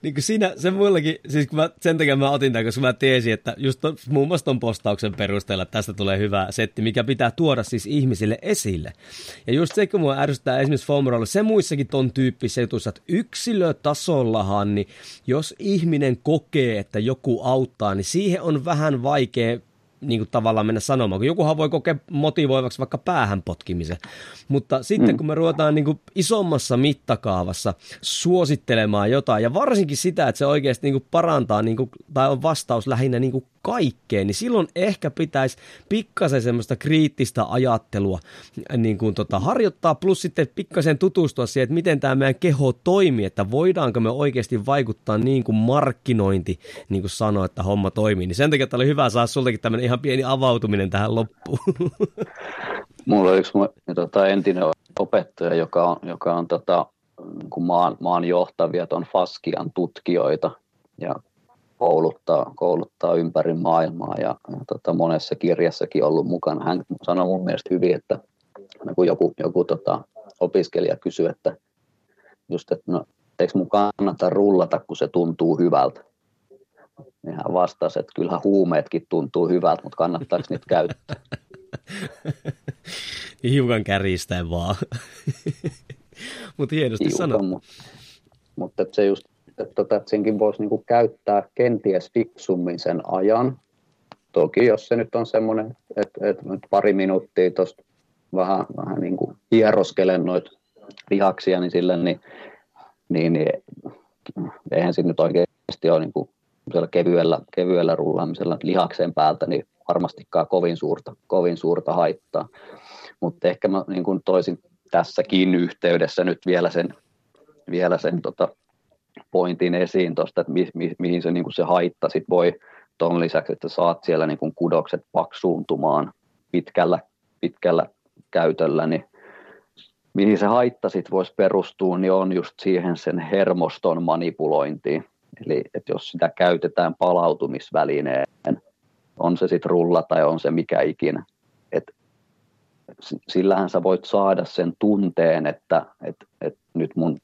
niin kuin siinä, se mullakin, siis kun mä, sen takia mä otin tämän, koska mä tiesin, että just to, muun muassa ton postauksen perusteella tästä tulee hyvä setti, mikä pitää tuoda siis ihmisille esille. Ja just se, kun mua ärsyttää esimerkiksi Foamrolla, se muissakin ton tyyppisissä jutuissa, että yksilötasollahan, niin jos ihminen kokee, että joku auttaa, niin siihen on vähän vaikea niin kuin tavallaan mennä sanomaan, kun jokuhan voi kokea motivoivaksi vaikka päähän potkimisen, mutta sitten mm. kun me ruvetaan niin kuin isommassa mittakaavassa suosittelemaan jotain, ja varsinkin sitä, että se oikeasti niin kuin parantaa, niin kuin, tai on vastaus lähinnä niin kuin kaikkeen, niin silloin ehkä pitäisi pikkasen semmoista kriittistä ajattelua niin kuin tota, harjoittaa, plus sitten pikkasen tutustua siihen, että miten tämä meidän keho toimii, että voidaanko me oikeasti vaikuttaa niin kuin markkinointi, niin kuin sanoi, että homma toimii. Niin sen takia, että oli hyvä saada sultakin tämmöinen ihan pieni avautuminen tähän loppuun. <laughs> Mulla on yksi tota, entinen opettaja, joka on, joka on tota, kun maan, maan johtavia tuon Faskian tutkijoita, ja kouluttaa, kouluttaa ympäri maailmaa ja, ja tota, monessa kirjassakin ollut mukana. Hän sanoi mun mielestä hyvin, että kun joku, joku tota, opiskelija kysyi, että just, että no, eikö mun kannata rullata, kun se tuntuu hyvältä. Niin hän vastasi, että kyllähän huumeetkin tuntuu hyvältä, mutta kannattaako niitä käyttää? <laughs> Hiukan kärjistäen vaan. <laughs> mutta hienosti sanottu. Mutta, mutta se just että, tota, että senkin voisi niin kuin käyttää kenties fiksummin sen ajan. Toki jos se nyt on semmoinen, että, että nyt pari minuuttia tuosta vähän, vähän niin kuin hieroskelen noita lihaksia, niin sille niin, niin, niin eihän siinä nyt oikeasti ole niin kuin kevyellä, kevyellä rullaamisella lihaksen päältä, niin varmastikaan kovin suurta, kovin suurta haittaa. Mutta ehkä mä niin kuin toisin tässäkin yhteydessä nyt vielä sen, vielä sen tota, pointin esiin tuosta, että mi, mi, mihin se, niin kuin se haitta sit voi tuon lisäksi, että saat siellä niin kuin kudokset paksuuntumaan pitkällä, pitkällä käytöllä, niin mihin se haitta sit voisi perustua, niin on just siihen sen hermoston manipulointiin. Eli että jos sitä käytetään palautumisvälineen, on se sitten rulla tai on se mikä ikinä, että sillähän sä voit saada sen tunteen, että, että, että nyt mun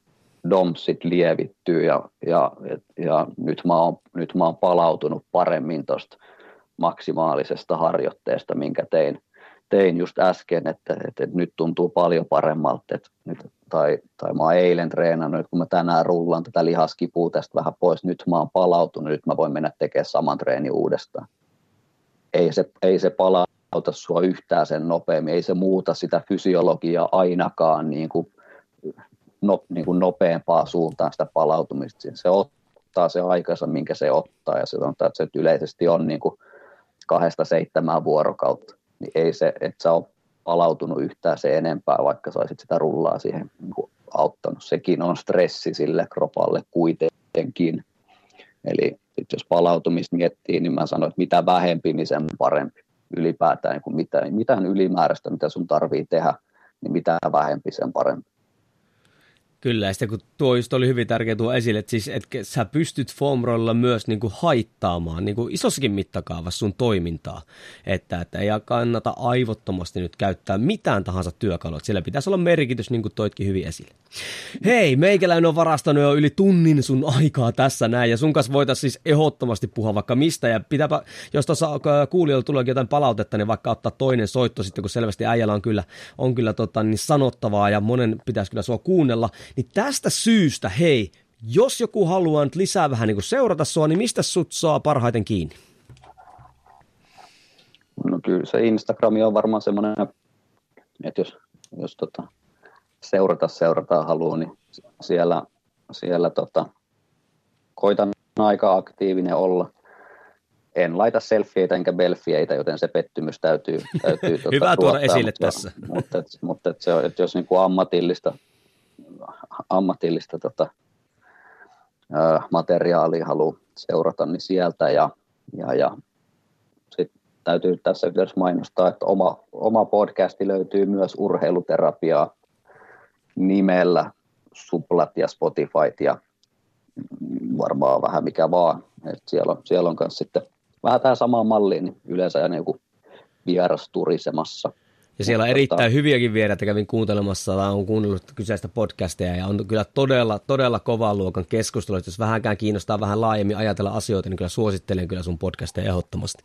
domsit lievittyy ja, ja, ja nyt, mä oon, nyt mä oon palautunut paremmin tuosta maksimaalisesta harjoitteesta, minkä tein, tein just äsken, että, että, nyt tuntuu paljon paremmalta, että nyt, tai, tai mä oon eilen treenannut, kun mä tänään rullan tätä lihaskipua tästä vähän pois, nyt mä oon palautunut, nyt mä voin mennä tekemään saman treeni uudestaan. Ei se, ei se palauta sua yhtään sen nopeammin, ei se muuta sitä fysiologiaa ainakaan niin kuin no, niin kuin nopeampaa suuntaan sitä palautumista. Se ottaa se aikansa, minkä se ottaa, ja se on, että se yleisesti on niin kuin kahdesta seitsemään vuorokautta. Niin ei se, että sä ole palautunut yhtään se enempää, vaikka saisit sitä rullaa siihen niin kuin auttanut. Sekin on stressi sille kropalle kuitenkin. Eli jos palautumista miettii, niin mä sanoin, että mitä vähempi, niin sen parempi. Ylipäätään niin kuin mitään, mitään ylimääräistä, mitä sun tarvii tehdä, niin mitä vähempi, sen parempi. Kyllä, ja sitten kun tuo just oli hyvin tärkeä tuo esille, että, siis, että sä pystyt foamrolla myös niin kuin haittaamaan niin kuin isossakin mittakaavassa sun toimintaa, että, että ei kannata aivottomasti nyt käyttää mitään tahansa työkalua, sillä pitäisi olla merkitys, niin kuin toitkin hyvin esille. Hei, meikäläinen on varastanut jo yli tunnin sun aikaa tässä näin, ja sun kanssa voitaisiin siis ehdottomasti puhua vaikka mistä, ja pitääpä, jos tuossa äh, kuulijoilla tulee jotain palautetta, niin vaikka ottaa toinen soitto sitten, kun selvästi äijällä on kyllä, on kyllä tota, niin sanottavaa, ja monen pitäisi kyllä sua kuunnella, niin tästä syystä, hei, jos joku haluaa nyt lisää vähän niin kuin seurata sua, niin mistä sut saa parhaiten kiinni? No kyllä se Instagram on varmaan semmoinen, että jos, jos tota, seurata seurataan haluaa, niin siellä, siellä tota, koitan aika aktiivinen olla. En laita selfieitä enkä belfieitä, joten se pettymys täytyy, täytyy <laughs> tota, Hyvä tuoda esille mutta, tässä. Mutta, mutta, mutta se on, että jos niin kuin ammatillista ammatillista tota, materiaalia haluaa seurata, niin sieltä ja, ja, ja sitten täytyy tässä yhteydessä mainostaa, että oma, oma podcasti löytyy myös urheiluterapiaa nimellä Suplat ja Spotify ja varmaan vähän mikä vaan. Et siellä on, siellä on myös sitten vähän tähän samaan malliin, niin yleensä joku vieras turisemassa. Ja siellä on erittäin hyviäkin vieraita, kävin kuuntelemassa tai on kuunnellut kyseistä podcastia ja on kyllä todella, todella kovan luokan keskustelua. Jos vähänkään kiinnostaa vähän laajemmin ajatella asioita, niin kyllä suosittelen kyllä sun podcastia ehdottomasti.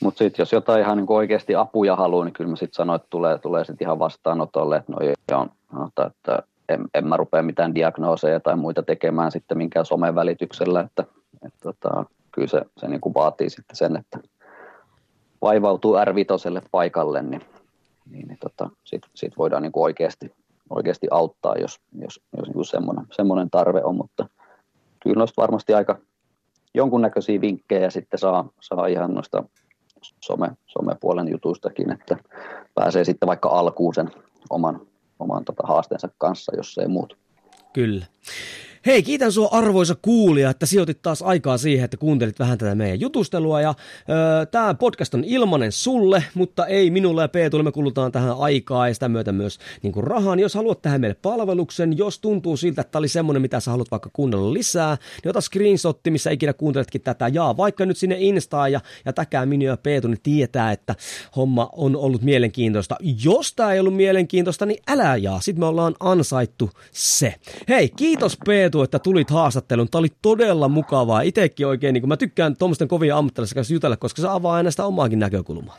Mutta sitten jos jotain ihan niin oikeasti apuja haluaa, niin kyllä mä sitten sanoin, että tulee, tulee sitten ihan vastaanotolle, että no joo, no, että en, en mä rupea mitään diagnooseja tai muita tekemään sitten minkään somen välityksellä, että, että tota, kyllä se, se niin kuin vaatii sitten sen, että vaivautuu r paikalle, niin, niin, niin tota, sitten sit voidaan niin oikeasti, oikeasti auttaa, jos, jos, jos niin semmoinen, semmoinen tarve on, mutta kyllä noista varmasti aika jonkunnäköisiä vinkkejä sitten saa, saa ihan noista some, somepuolen jutustakin, että pääsee sitten vaikka alkuun sen oman, oman tota haasteensa kanssa, jos ei muuta. Kyllä. Hei, kiitän sua arvoisa kuulija, että sijoitit taas aikaa siihen, että kuuntelit vähän tätä meidän jutustelua. Ja öö, tämä podcast on ilmanen sulle, mutta ei minulle ja Peetulle. Me kulutaan tähän aikaa ja sitä myötä myös niin kuin rahan. Jos haluat tähän meille palveluksen, jos tuntuu siltä, että tämä oli semmoinen, mitä sä haluat vaikka kuunnella lisää, niin ota screenshotti, missä ikinä kuunteletkin tätä. Ja vaikka nyt sinne Instaan ja, ja täkää minua ja Peetu, niin tietää, että homma on ollut mielenkiintoista. Jos tämä ei ollut mielenkiintoista, niin älä jaa. Sitten me ollaan ansaittu se. Hei, kiitos Peetu Eetu, että tulit haastatteluun. Tämä oli todella mukavaa. Itekin oikein, niin mä tykkään tuommoisten kovia ammattilaisista kanssa jutella, koska se avaa aina sitä omaakin näkökulmaa.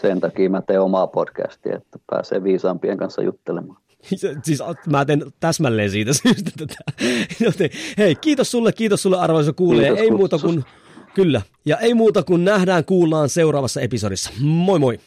Sen takia mä teen omaa podcastia, että pääsee viisaampien kanssa juttelemaan. <laughs> siis mä teen täsmälleen siitä syystä tätä. <laughs> Joten, hei, kiitos sulle, kiitos sulle arvoisa kuulija. Ei muuta kuin, kyllä, ja ei muuta kuin nähdään, kuullaan seuraavassa episodissa. Moi moi!